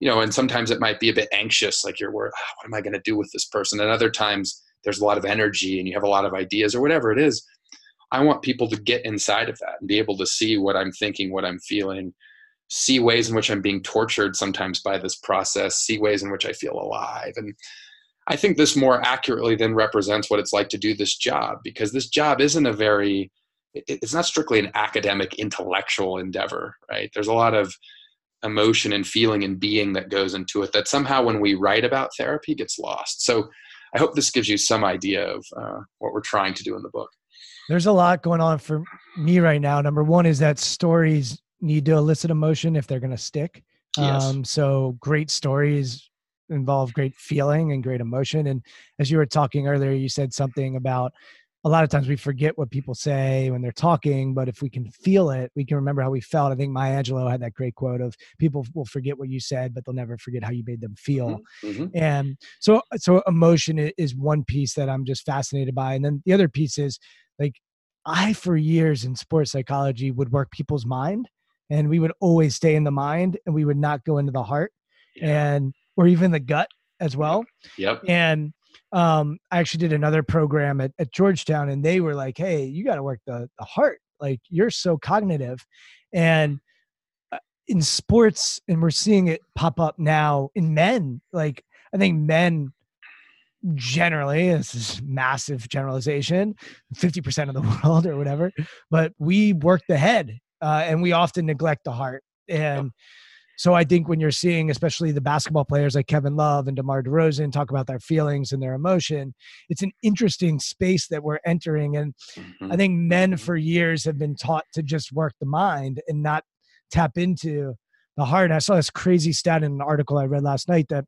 you know, and sometimes it might be a bit anxious, like you're worried, oh, ah, what am I going to do with this person? And other times there's a lot of energy and you have a lot of ideas or whatever it is. I want people to get inside of that and be able to see what I'm thinking, what I'm feeling, see ways in which I'm being tortured sometimes by this process, see ways in which I feel alive. And I think this more accurately then represents what it's like to do this job because this job isn't a very, it's not strictly an academic intellectual endeavor, right? There's a lot of emotion and feeling and being that goes into it that somehow when we write about therapy gets lost. So I hope this gives you some idea of uh, what we're trying to do in the book. There's a lot going on for me right now. Number one is that stories need to elicit emotion if they're going to stick. Yes. Um, so great stories involve great feeling and great emotion. And as you were talking earlier, you said something about a lot of times we forget what people say when they're talking, but if we can feel it, we can remember how we felt. I think Maya Angelou had that great quote of people will forget what you said, but they'll never forget how you made them feel. Mm-hmm. mm-hmm. And so, so emotion is one piece that I'm just fascinated by. And then the other piece is like, I, for years in sports psychology, would work people's mind and we would always stay in the mind and we would not go into the heart yeah. and, or even the gut as well. Yep. And um, I actually did another program at, at Georgetown and they were like, Hey, you got to work the, the heart. Like you're so cognitive. And uh, in sports, and we're seeing it pop up now in men, like I think men generally this is massive generalization 50% of the [laughs] world or whatever but we work the head uh, and we often neglect the heart and so I think when you're seeing, especially the basketball players like Kevin Love and DeMar DeRozan talk about their feelings and their emotion, it's an interesting space that we're entering. And Mhm. I think men for years have been taught to just work the mind and not tap into the heart. I saw this crazy stat in an article I read last night that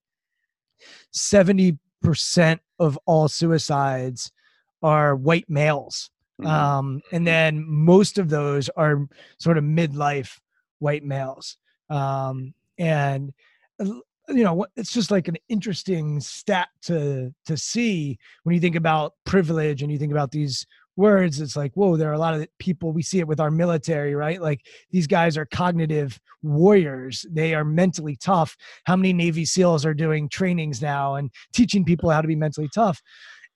70% of all suicides are white males. Mhm. Um, and then most of those are sort of midlife white males. Um, and uh, you know, it's just like an interesting stat to to see when you think about privilege and you think about these words. It's like, whoa, there are a lot of people. We see it with our military, right? Like these guys are cognitive warriors. They are mentally tough. How many Navy SEALs are doing trainings now and teaching people how to be mentally tough?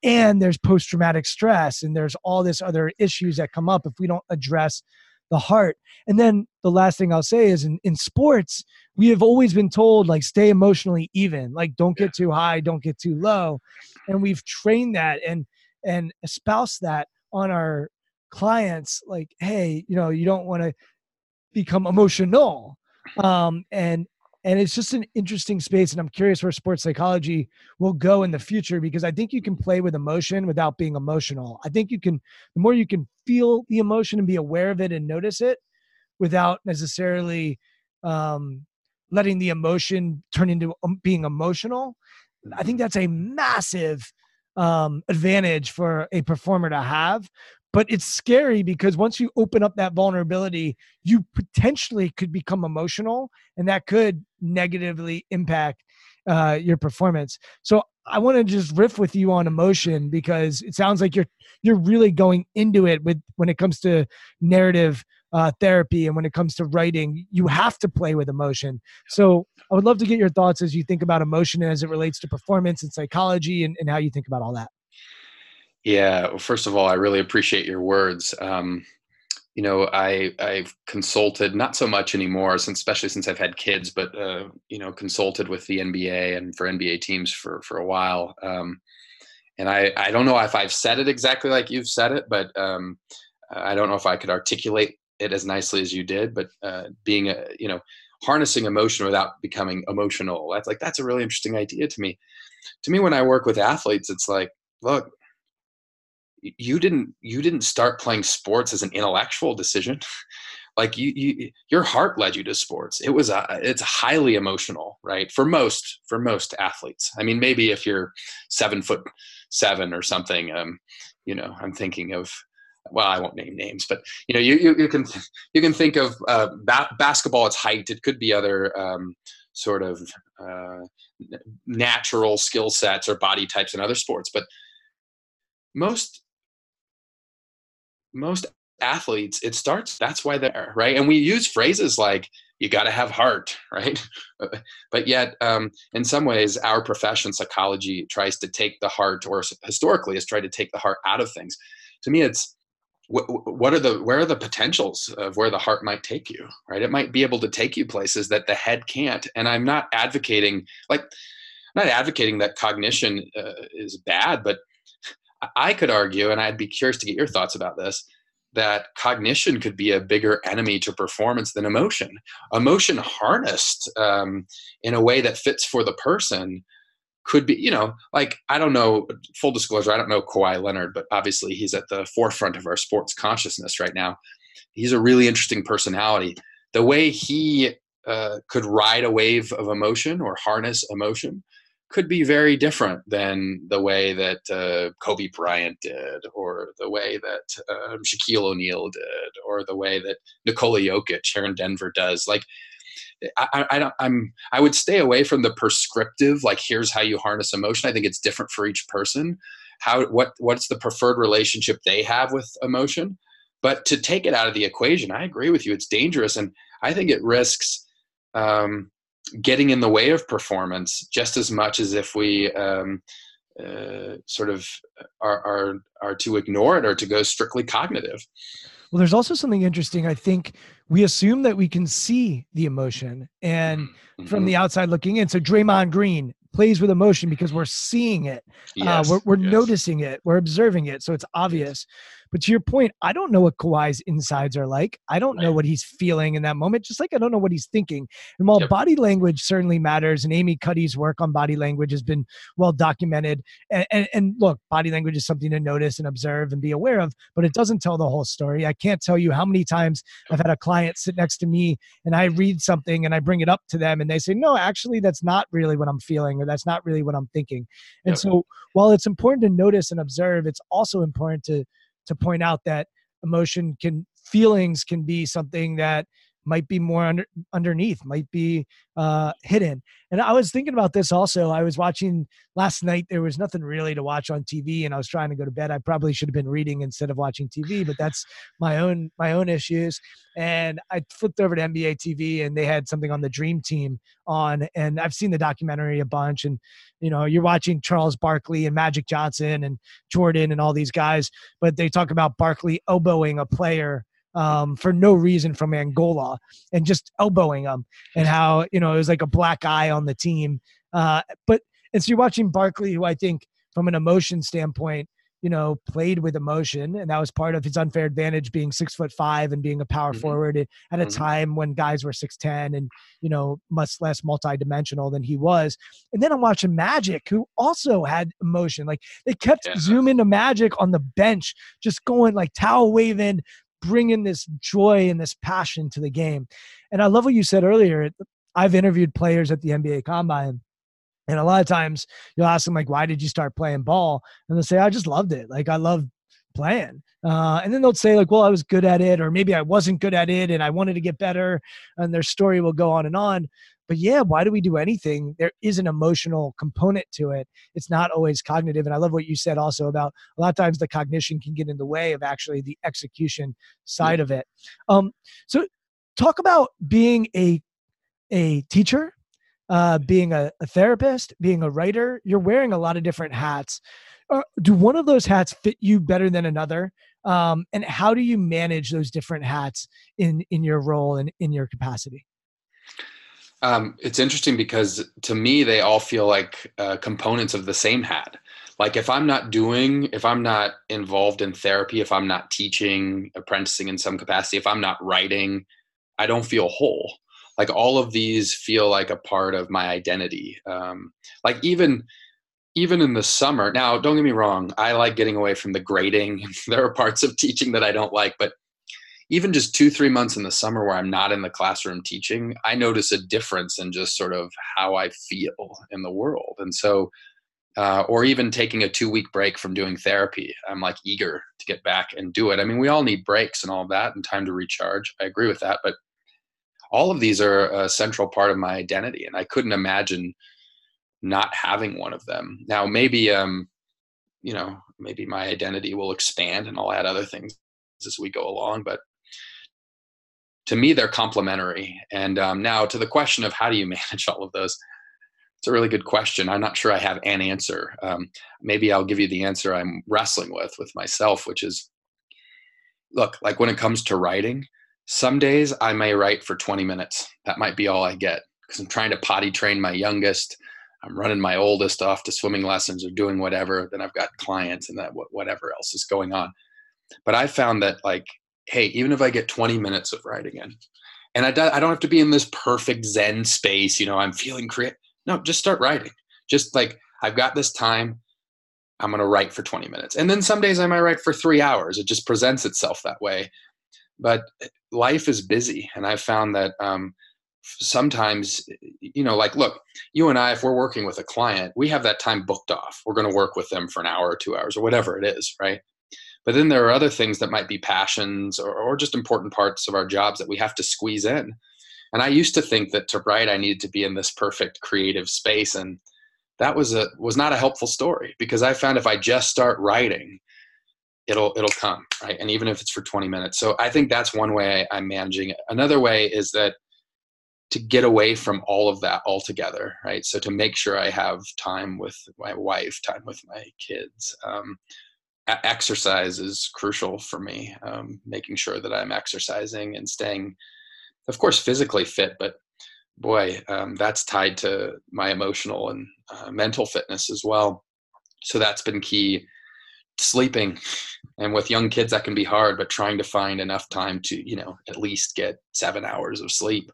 and there's post traumatic stress and there's all this other issues that come up if we don't address the heart. And then the last thing i'll say is in, in sports we have always been told like stay emotionally even like don't get too high don't get too low. And we've trained that and and espouse that on our clients like hey you know you don't want to become emotional. Um and and it's just an interesting space and i'm curious where sports psychology will go in the future because i think you can play with emotion without being emotional. I think you can the more you can feel the emotion and be aware of it and notice it without necessarily um, letting the emotion turn into um, being emotional i think that's a massive um, advantage for a performer to have but it's scary because once you open up that vulnerability you potentially could become emotional and that could negatively impact uh, your performance. So i want to just riff with you on emotion because it sounds like you're you're really going into it with when it comes to narrative uh, therapy and when it comes to writing you have to play with emotion. So i would love to get your thoughts as you think about emotion as it relates to performance and psychology and, and how you think about all that Yeah. Well, first of all, I really appreciate your words. Um, you know, I I've consulted not so much anymore, since especially since I've had kids, but uh, you know, consulted with the NBA and for NBA teams for for a while. Um, and I I don't know if I've said it exactly like you've said it, but um, I don't know if I could articulate it as nicely as you did. But uh, being a you know harnessing emotion without becoming emotional that's like that's a really interesting idea to me. To me, when I work with athletes, it's like, look, you didn't you didn't start playing sports as an intellectual decision. [laughs] Like you, you your heart led you to sports. It was a, it's highly emotional right? For most for most athletes. I mean maybe if you're seven foot seven or something um you know i'm thinking of well i won't name names but you know you you, you can you can think of uh, ba- basketball its height. It could be other um sort of uh, natural skill sets or body types in other sports but most most athletes it starts that's why they're right? And we use phrases like you got to have heart [laughs] right? But yet um, in some ways our profession psychology tries to take the heart or historically has tried to take the heart out of things. To me it's what, what are the where are the potentials of where the heart might take you right? It might be able to take you places that the head can't and i'm not advocating like I'm not advocating that cognition uh, is bad but I could argue, and I'd be curious to get your thoughts about this, that cognition could be a bigger enemy to performance than emotion. Emotion harnessed um, in a way that fits for the person could be, you know, like, I don't know, full disclosure, I don't know Kawhi Leonard, but obviously he's at the forefront of our sports consciousness right now. He's a really interesting personality. The way he uh, could ride a wave of emotion or harness emotion could be very different than the way that uh, Kobe Bryant did, or the way that uh, Shaquille O'Neal did, or the way that Nikola Jokic here in Denver does. Like, I, I, don't, I'm, I would stay away from the prescriptive. Like, here's how you harness emotion. I think it's different for each person. How, what, what's the preferred relationship they have with emotion? But to take it out of the equation, I agree with you. It's dangerous, and I think it risks. Um, getting in the way of performance just as much as if we um, uh, sort of are, are are to ignore it or to go strictly cognitive. Well, there's also something interesting. I think we assume that we can see the emotion, and Mhm. from the outside looking in. So Draymond Green plays with emotion because we're seeing it. yes, uh, we're we're yes. noticing it. We're observing it. So it's obvious. But to your point, I don't know what Kawhi's insides are like. I don't know what he's feeling in that moment, just like I don't know what he's thinking. And while yep. body language certainly matters, and Amy Cuddy's work on body language has been well documented, and, and, and look, body language is something to notice and observe and be aware of, but it doesn't tell the whole story. I can't tell you how many times I've had a client sit next to me and I read something and I bring it up to them and they say, no, actually, that's not really what I'm feeling or that's not really what I'm thinking. And yep. so while it's important to notice and observe, it's also important to to point out that emotion can feelings can be something that might be more under, underneath, might be uh, hidden. And I was thinking about this also. I was watching last night. There was nothing really to watch on TV, and I was trying to go to bed. I probably should have been reading instead of watching TV, but that's my own my own issues. And I flipped over to NBA TV, and they had something on the Dream Team on. And I've seen the documentary a bunch. And you know, you're watching Charles Barkley and Magic Johnson and Jordan and all these guys, but they talk about Barkley elbowing a player um, for no reason from Angola and just elbowing them and how, you know, it was like a black eye on the team. Uh, but, and so you're watching Barkley, who I think from an emotion standpoint, you know, played with emotion, and that was part of his unfair advantage being six foot five and being a power mm-hmm. forward at a mm-hmm. time when guys were six ten and you know much less multidimensional than he was. And then I'm watching Magic, who also had emotion. Like they kept yeah. zooming to Magic on the bench, just going like towel waving, bringing this joy and this passion to the game. And I love what you said earlier. I've interviewed players at the NBA Combine. And a lot of times you'll ask them, like, why did you start playing ball? And they'll say, I just loved it. Like, I love playing. Uh, and then they'll say, like, well, I was good at it, or maybe I wasn't good at it and I wanted to get better. And their story will go on and on. But yeah, why do we do anything? There is an emotional component to it. It's not always cognitive. And I love what you said also about a lot of times the cognition can get in the way of actually the execution side of it. Um, so talk about being a a teacher, uh, being a, a therapist, being a writer. You're wearing a lot of different hats. Uh, do one of those hats fit you better than another? Um, and how do you manage those different hats in in your role and in your capacity? Um, it's interesting because to me, they all feel like uh, components of the same hat. Like if I'm not doing, if I'm not involved in therapy, if I'm not teaching, apprenticing in some capacity, if I'm not writing, I don't feel whole. Like all of these feel like a part of my identity. Um, like even even in the summer. Now, don't get me wrong. I like getting away from the grading. [laughs] there are parts of teaching that I don't like, but even just two three months in the summer where i'm not in the classroom teaching i notice a difference in just sort of how i feel in the world and so uh, or even taking a two week break from doing therapy i'm like eager to get back and do it i mean we all need breaks and all that and time to recharge i agree with that but all of these are a central part of my identity and i couldn't imagine not having one of them. Now maybe um you know maybe my identity will expand and i'll add other things as we go along but to me they're complementary. And um, now to the question of how do you [laughs] manage all of those it's a really good question. I'm not sure i have an answer. Um, maybe i'll give you the answer i'm wrestling with with myself which is look like when it comes to writing some days i may write for 20 minutes. That might be all i get because i'm trying to potty train my youngest i'm running my oldest off to swimming lessons or doing whatever then i've got clients and that whatever else is going on but i found that like hey, even if I get 20 minutes of writing in, and I, do, I don't have to be in this perfect Zen space, you know, I'm feeling creative. No, just start writing. Just like, I've got this time, I'm going to write for 20 minutes. And then some days I might write for three hours. It just presents itself that way. But eh, life is busy. And I've found that um, sometimes, you know, like, look, you and I, if we're working with a client, we have that time booked off. We're going to work with them for an hour or two hours or whatever it is, right? But then there are other things that might be passions or, or just important parts of our jobs that we have to squeeze in. And I used to think that to write, I needed to be in this perfect creative space. And that was a was not a helpful story because I found if I just start writing, it'll it'll come right and even if it's for 20 minutes so i think that's one way i'm managing it another way is that to get away from all of that altogether right so to make sure i have time with my wife time with my kids um, exercise is crucial for me. Um, making sure that I'm exercising and staying, of course, physically fit, but boy, um, that's tied to my emotional and uh, mental fitness as well. So that's been key. Sleeping, and with young kids that can be hard but trying to find enough time to you know at least get seven hours of sleep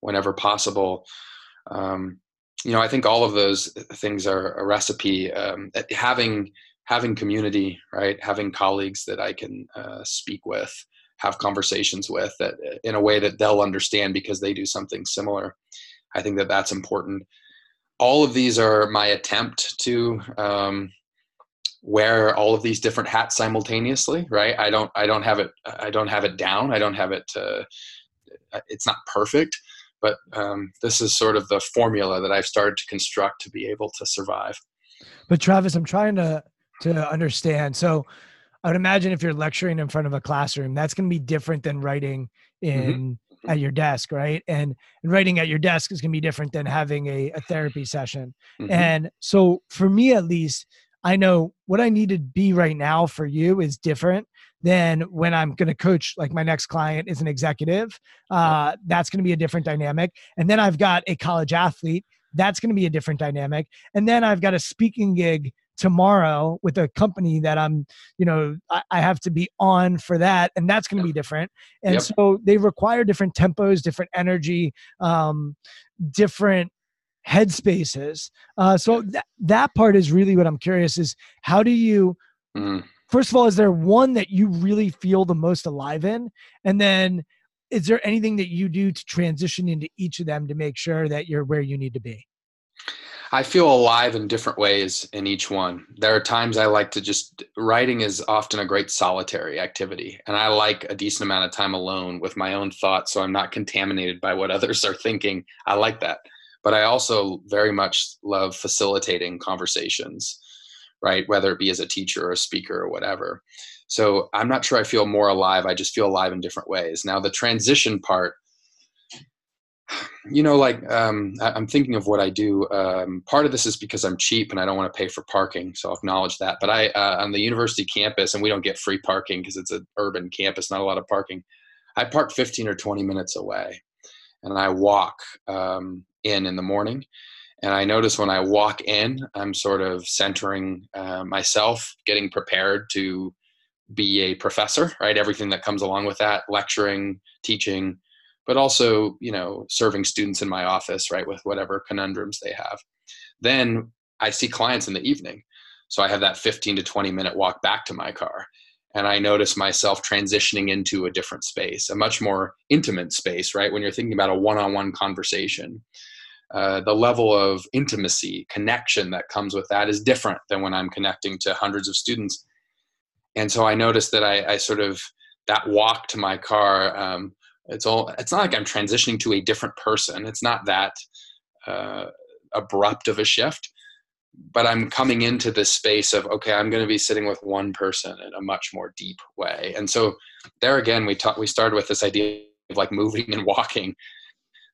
whenever possible. Um, you know i think all of those things are a recipe um, having having community right? Having colleagues that i can uh, speak with have conversations with that in a way that they'll understand because they do something similar. I think that that's important. All of these are my attempt to um, wear all of these different hats simultaneously right? I don't i don't have it i don't have it down. I don't have it uh, it's not perfect but um, this is sort of the formula that i've started to construct to be able to survive but travis i'm trying to to understand so i would imagine if you're lecturing in front of a classroom that's going to be different than writing mm-hmm. in mm-hmm. at your desk right and, and writing at your desk is going to be different than having a, a therapy session mm-hmm. and so for me at least I know what I need to be right now for you is different than when I'm going to coach. Like my next client is an executive. Uh, that's going to be a different dynamic. And then I've got a college athlete. That's going to be a different dynamic. And then I've got a speaking gig tomorrow with a company that I'm, you know, I, I have to be on for that, and that's going to be different. And yep. so they require different tempos, different energy, um, different headspaces. Uh, so th- that part is really what I'm curious is how do you, mm. First of all, is there one that you really feel the most alive in? And then is there anything that you do to transition into each of them to make sure that you're where you need to be? I feel alive in different ways in each one. There are times I like to just writing is often a great solitary activity, and I like a decent amount of time alone with my own thoughts so I'm not contaminated by what [laughs] others are thinking. I like that but I also very much love facilitating conversations, right? Whether it be as a teacher or a speaker or whatever. So I'm not sure I feel more alive. I just feel alive in different ways. Now, the transition part, you know, like um, I, am thinking of what I do. Um, part of this is because I'm cheap and I don't want to pay for parking, so I'll acknowledge that. But I, uh, on the university campus, and we don't get free parking because it's an urban campus, not a lot of parking. I park 15 or 20 minutes away, and I walk um, in in the morning. And I notice when I walk in, I'm sort of centering uh, myself, getting prepared to be a professor, right? Everything that comes along with that, lecturing, teaching, but also, you know, serving students in my office, right, with whatever conundrums they have. Then I see clients in the evening. So I have that 15 to 20 minute walk back to my car. And I notice myself transitioning into a different space, a much more intimate space, right? When you're thinking about a one on one conversation uh, the level of intimacy, connection that comes with that is different than when I'm connecting to hundreds of students. And so I noticed that I, I sort of that walk to my car. Um, it's all. It's not like I'm transitioning to a different person. It's not that uh, abrupt of a shift. But I'm coming into this space of okay, I'm going to be sitting with one person in a much more deep way. And so there again, we talked. We started with this idea of like moving and walking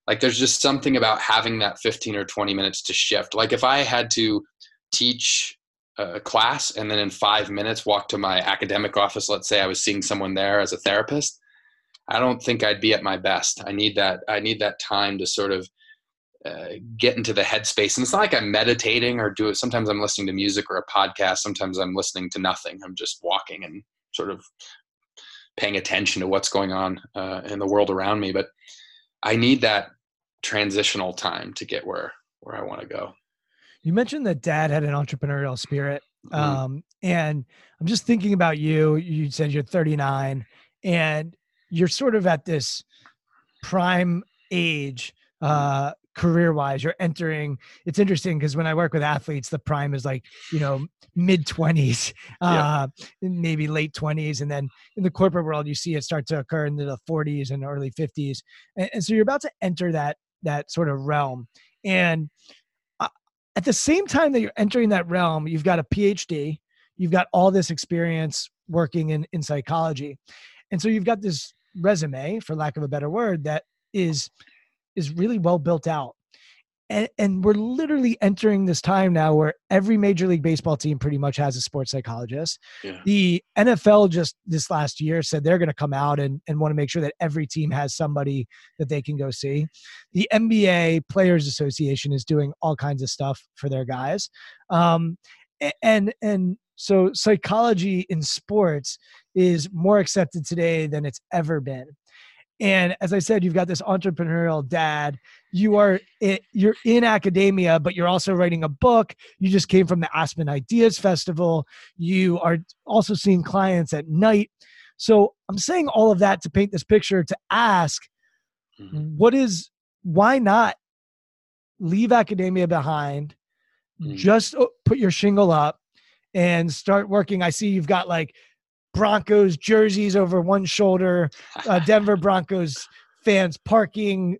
like there's just something about having that 15 or 20 minutes to shift. Like if i had to teach a class and then in five minutes walk to my academic office let's say i was seeing someone there as a therapist i don't think i'd be at my best. I need that i need that time to sort of uh, get into the headspace. And it's not like i'm meditating or do it. Sometimes i'm listening to music or a podcast. Sometimes i'm listening to nothing. I'm just walking and sort of paying attention to what's going on uh, in the world around me. But i need that transitional time to get where where I want to go. You mentioned that dad had an entrepreneurial spirit. Mm-hmm. Um, and I'm just thinking about you. You said you're 39 and you're sort of at this prime age mm-hmm. uh career wise you're entering it's interesting because when i work with athletes the prime is like you know mid 20s [laughs] uh maybe late 20s and then in the corporate world you see it start to occur in the 40s and early 50s and, and so you're about to enter that that sort of realm. And uh, at the same time that you're entering that realm, you've got a PhD, you've got all this experience working in, in psychology. And so you've got this resume, for lack of a better word, that is is really well built out and, and we're literally entering this time now where every major league baseball team pretty much has a sports psychologist yeah. the nfl just this last year said they're going to come out and, and want to make sure that every team has somebody that they can go see the nba players association is doing all kinds of stuff for their guys um, and and so psychology in sports is more accepted today than it's ever been. And as I said, you've got this entrepreneurial dad. You are you're in academia, but you're also writing a book. You just came from the Aspen Ideas Festival. You are also seeing clients at night. So I'm saying all of that to paint this picture to ask, mm-hmm. what is why not leave academia behind? Mm-hmm. Just uh, put your shingle up and start working. I see you've got like Broncos jerseys over one shoulder, uh, [laughs] Denver Broncos fans parking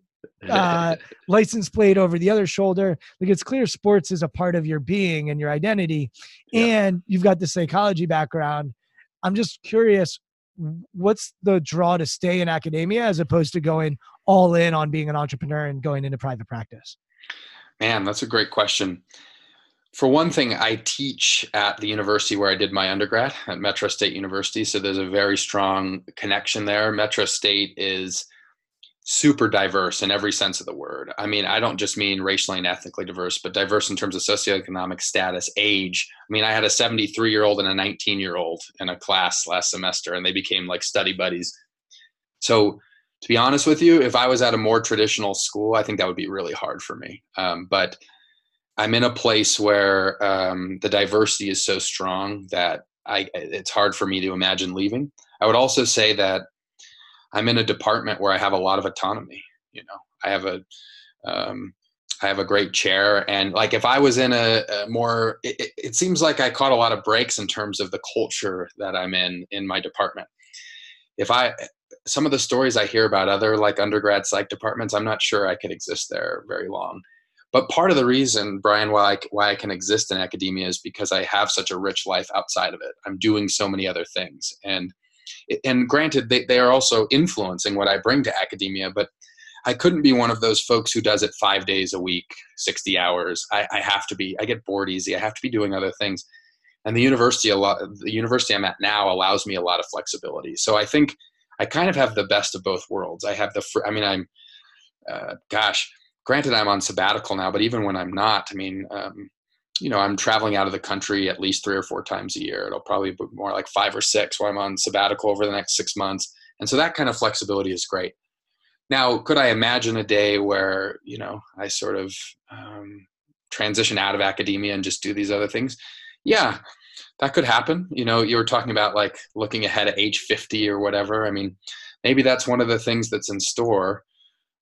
uh, license plate over the other shoulder. Like it's clear sports is a part of your being and your identity, and you've got the psychology background. I'm just curious, what's the draw to stay in academia as opposed to going all in on being an entrepreneur and going into private practice? Man, that's a great question for one thing, I teach at the university where I did my undergrad at Metro State University. So there's a very strong connection there. Metro State is super diverse in every sense of the word. I mean, I don't just mean racially and ethnically diverse, but diverse in terms of socioeconomic status, age. I mean, I had a 73 year old and a 19 year old in a class last semester, and they became like study buddies. So, to be honest with you, if I was at a more traditional school, I think that would be really hard for me. Um, but I'm in a place where um, the diversity is so strong that I, it's hard for me to imagine leaving. I would also say that I'm in a department where I have a lot of autonomy. You know, I have a um, I have a great chair, and like if I was in a, a more, it, it, seems like I caught a lot of breaks in terms of the culture that I'm in in my department. If I some of the stories I hear about other like undergrad psych departments, I'm not sure I could exist there very long. But part of the reason, Brian, why I, why I can exist in academia is because I have such a rich life outside of it. I'm doing so many other things, and and granted, they, they are also influencing what I bring to academia. But I couldn't be one of those folks who does it five days a week, sixty hours. I, I have to be. I get bored easy. I have to be doing other things, and the university a lot. The university I'm at now allows me a lot of flexibility. So I think I kind of have the best of both worlds. I have the. I mean, I'm. Uh, gosh granted i'm on sabbatical now but even when i'm not i mean um, you know i'm traveling out of the country at least three or four times a year. It'll probably be more like five or six while i'm on sabbatical over the next six months. And so that kind of flexibility is great. Now could i imagine a day where you know i sort of um, transition out of academia and just do these other things? Yeah that could happen. You know you were talking about like looking ahead at age 50 or whatever. I mean maybe that's one of the things that's in store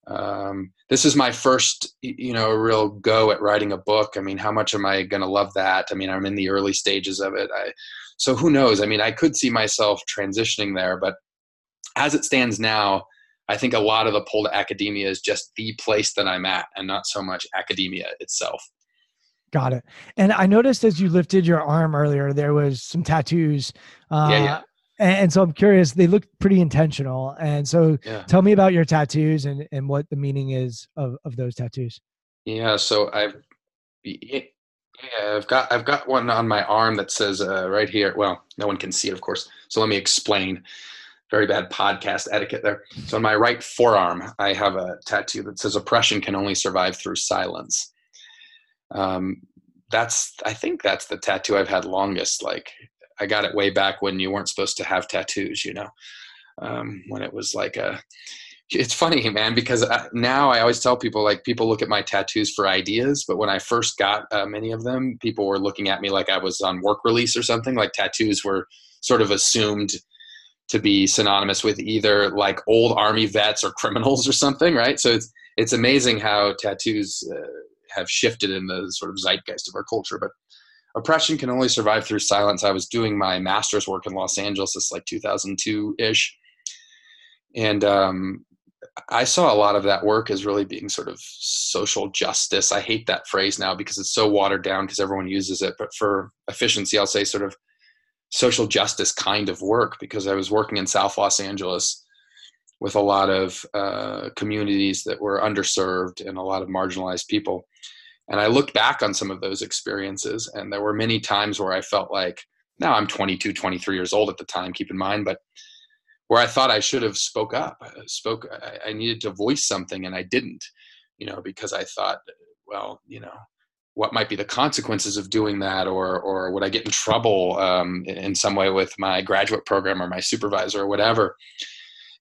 um, this is my first you know real go at writing a book. I mean how much am i going to love that? I mean i'm in the early stages of it. I, so who knows? I mean i could see myself transitioning there but as it stands now i think a lot of the pull to academia is just the place that i'm at and not so much academia itself. Got it. And i noticed as you lifted your arm earlier there was some tattoos uh, yeah, yeah and, so I'm curious. They look pretty intentional, and so yeah. tell me about your tattoos and and what the meaning is of of those tattoos. Yeah, so I've yeah, I've got I've got one on my arm that says uh, right here. Well, no one can see it, of course. So let me explain. Very bad podcast etiquette there. So on my right forearm, I have a tattoo that says "Oppression can only survive through silence." Um, that's I think that's the tattoo I've had longest. Like I got it way back when you weren't supposed to have tattoos, you know, um, when it was like a. It's funny, man, because I, now I always tell people like people look at my tattoos for ideas, but when I first got uh, many of them, people were looking at me like I was on work release or something. Like tattoos were sort of assumed to be synonymous with either like old army vets or criminals or something, right? So it's it's amazing how tattoos uh, have shifted in the sort of zeitgeist of our culture. But oppression can only survive through silence. I was doing my master's work in Los Angeles, it's like 2002 ish. And um, I saw a lot of that work as really being sort of social justice. I hate that phrase now because it's so watered down because everyone uses it. But for efficiency, I'll say sort of social justice kind of work because I was working in South Los Angeles with a lot of uh, communities that were underserved and a lot of marginalized people. And I looked back on some of those experiences, and there were many times where I felt like, now I'm 22, 23 years old at the time, keep in mind, but where I thought I should have spoke up, uh, spoke, I needed to voice something, and I didn't, you know, because I thought, well, you know, what might be the consequences of doing that? Or or would i get in trouble um, in some way with my graduate program or my supervisor or whatever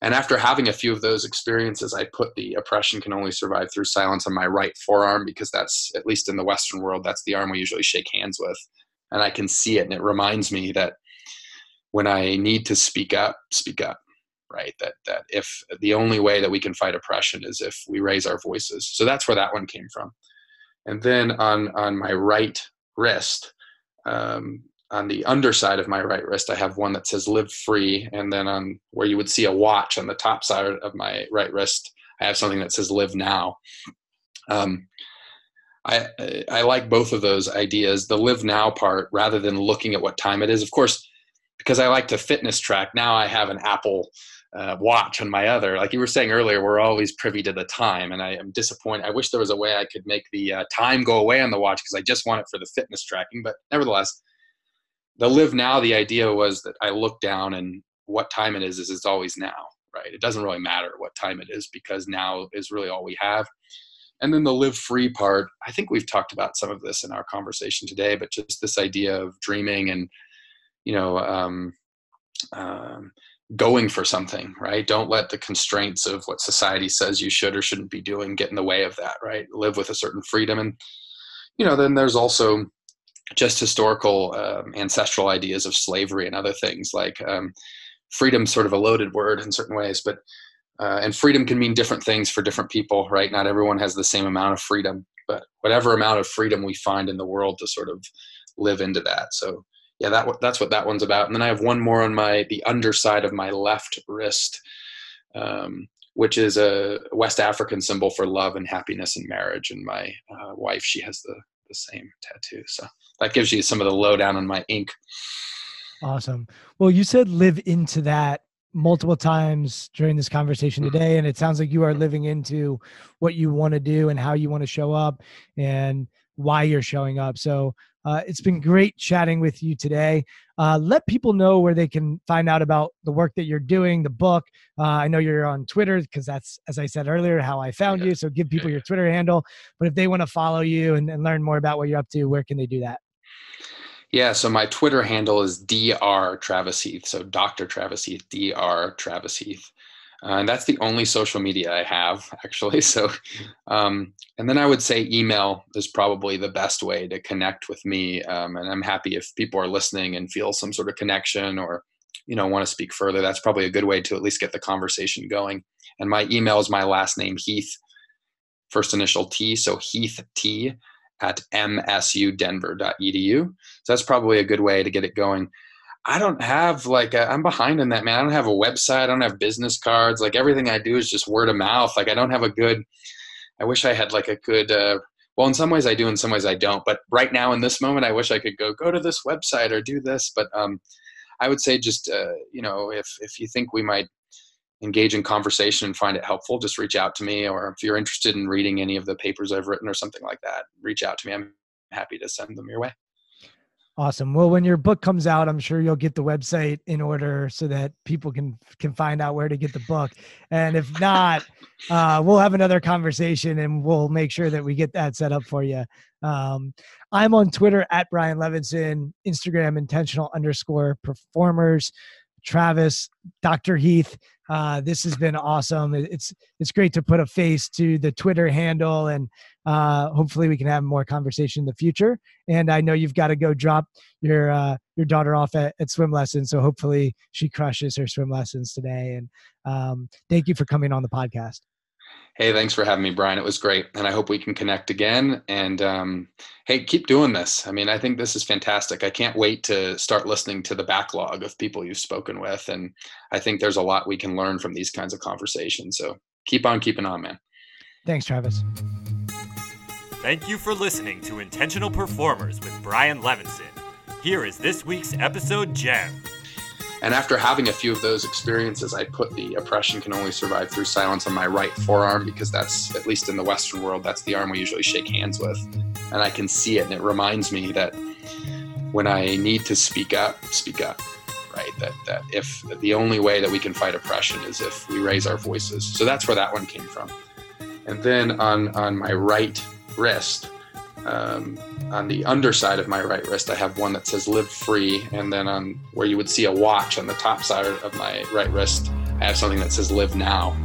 and after having a few of those experiences i put the oppression can only survive through silence on my right forearm because that's at least in the western world that's the arm we usually shake hands with. And i can see it and it reminds me that when i need to speak up speak up right? That that if the only way that we can fight oppression is if we raise our voices. So that's where that one came from. And then on on my right wrist um, on the underside of my right wrist i have one that says live free and then on where you would see a watch on the top side of my right wrist i have something that says live now um, I, I like both of those ideas the live now part rather than looking at what time it is of course because i like to fitness track now i have an apple uh, watch on my other. Like you were saying earlier, we're always privy to the time, and I am disappointed. I wish there was a way I could make the uh, time go away on the watch because I just want it for the fitness tracking. But nevertheless, the live now. The idea was that I look down and what time it is is it's always now, right? It doesn't really matter what time it is because now is really all we have. And then the live free part. I think we've talked about some of this in our conversation today, but just this idea of dreaming and you know. Um, um, going for something, right? Don't let the constraints of what society says you should or shouldn't be doing get in the way of that, right? Live with a certain freedom. And, you know, then there's also just historical um, ancestral ideas of slavery and other things like um, freedom, sort of a loaded word in certain ways, but uh, and freedom can mean different things for different people, right? Not everyone has the same amount of freedom, but whatever amount of freedom we find in the world to sort of live into that. So yeah, that that's what that one's about. And then I have one more on my the underside of my left wrist, um, which is a West African symbol for love and happiness and marriage. And my uh, wife, she has the the same tattoo. So that gives you some of the lowdown on my ink. Awesome. Well, you said live into that multiple times during this conversation mm-hmm. today and it sounds like you are living into what you want to do and how you want to show up and why you're showing up so uh, it's been great chatting with you today. Uh, let people know where they can find out about the work that you're doing, the book. Uh, I know you're on Twitter because that's, as I said earlier, how I found yeah. you. So give people your Twitter handle. But if they want to follow you and, and learn more about what you're up to, where can they do that? Yeah, so my Twitter handle is Dr. Travis Heath. So Dr. Travis Heath, Dr. Travis Heath. Uh, and that's the only social media I have [laughs] actually. So, um, and then I would say email is probably the best way to connect with me. Um, and I'm happy if people are listening and feel some sort of connection or, you know, want to speak further. That's probably a good way to at least get the conversation going. And my email is my last name Heath, first initial T, so Heath T at msudenver.edu. So that's probably a good way to get it going. I don't have like i am behind in that man. I don't have a website. I don't have business cards. Like everything I do is just word of mouth. Like I don't have a good. I wish I had like a good. Uh, well, in some ways I do. In some ways I don't. But right now in this moment, I wish I could go go to this website or do this. But um, I would say just uh, you know if if you think we might engage in conversation and find it helpful, just reach out to me. Or if you're interested in reading any of the papers I've written or something like that, reach out to me. I'm happy to send them your way. Awesome. Well, when your book comes out, I'm sure you'll get the website in order so that people can can find out where to get the book. And if not, uh, we'll have another conversation and we'll make sure that we get that set up for you. Um, I'm on Twitter at Brian Levinson, Instagram intentional underscore performers, Travis, Dr. Heath. Uh, this has been awesome. It's it's great to put a face to the Twitter handle and uh, hopefully we can have more conversation in the future. And I know you've got to go drop your uh, your daughter off at, at swim lessons, so hopefully she crushes her swim lessons today. And um, thank you for coming on the podcast. Hey, thanks for having me, Brian. It was great, and I hope we can connect again. And um, hey, keep doing this. I mean, I think this is fantastic. I can't wait to start listening to the backlog of people you've spoken with, and I think there's a lot we can learn from these kinds of conversations. So keep on keeping on, man. Thanks, Travis. Thank you for listening to Intentional Performers with Brian Levinson. Here is this week's episode gem. And after having a few of those experiences, I put the oppression can only survive through silence on my right forearm because that's, at least in the Western world, that's the arm we usually shake hands with. And I can see it, and it reminds me that when I need to speak up, speak up. Right? That, that if the only way that we can fight oppression is if we raise our voices. So that's where that one came from. And then on, on my right wrist, um, on the underside of my right wrist, I have one that says "Live Free," and then on where you would see a watch on the top side of my right wrist, I have something that says "Live Now."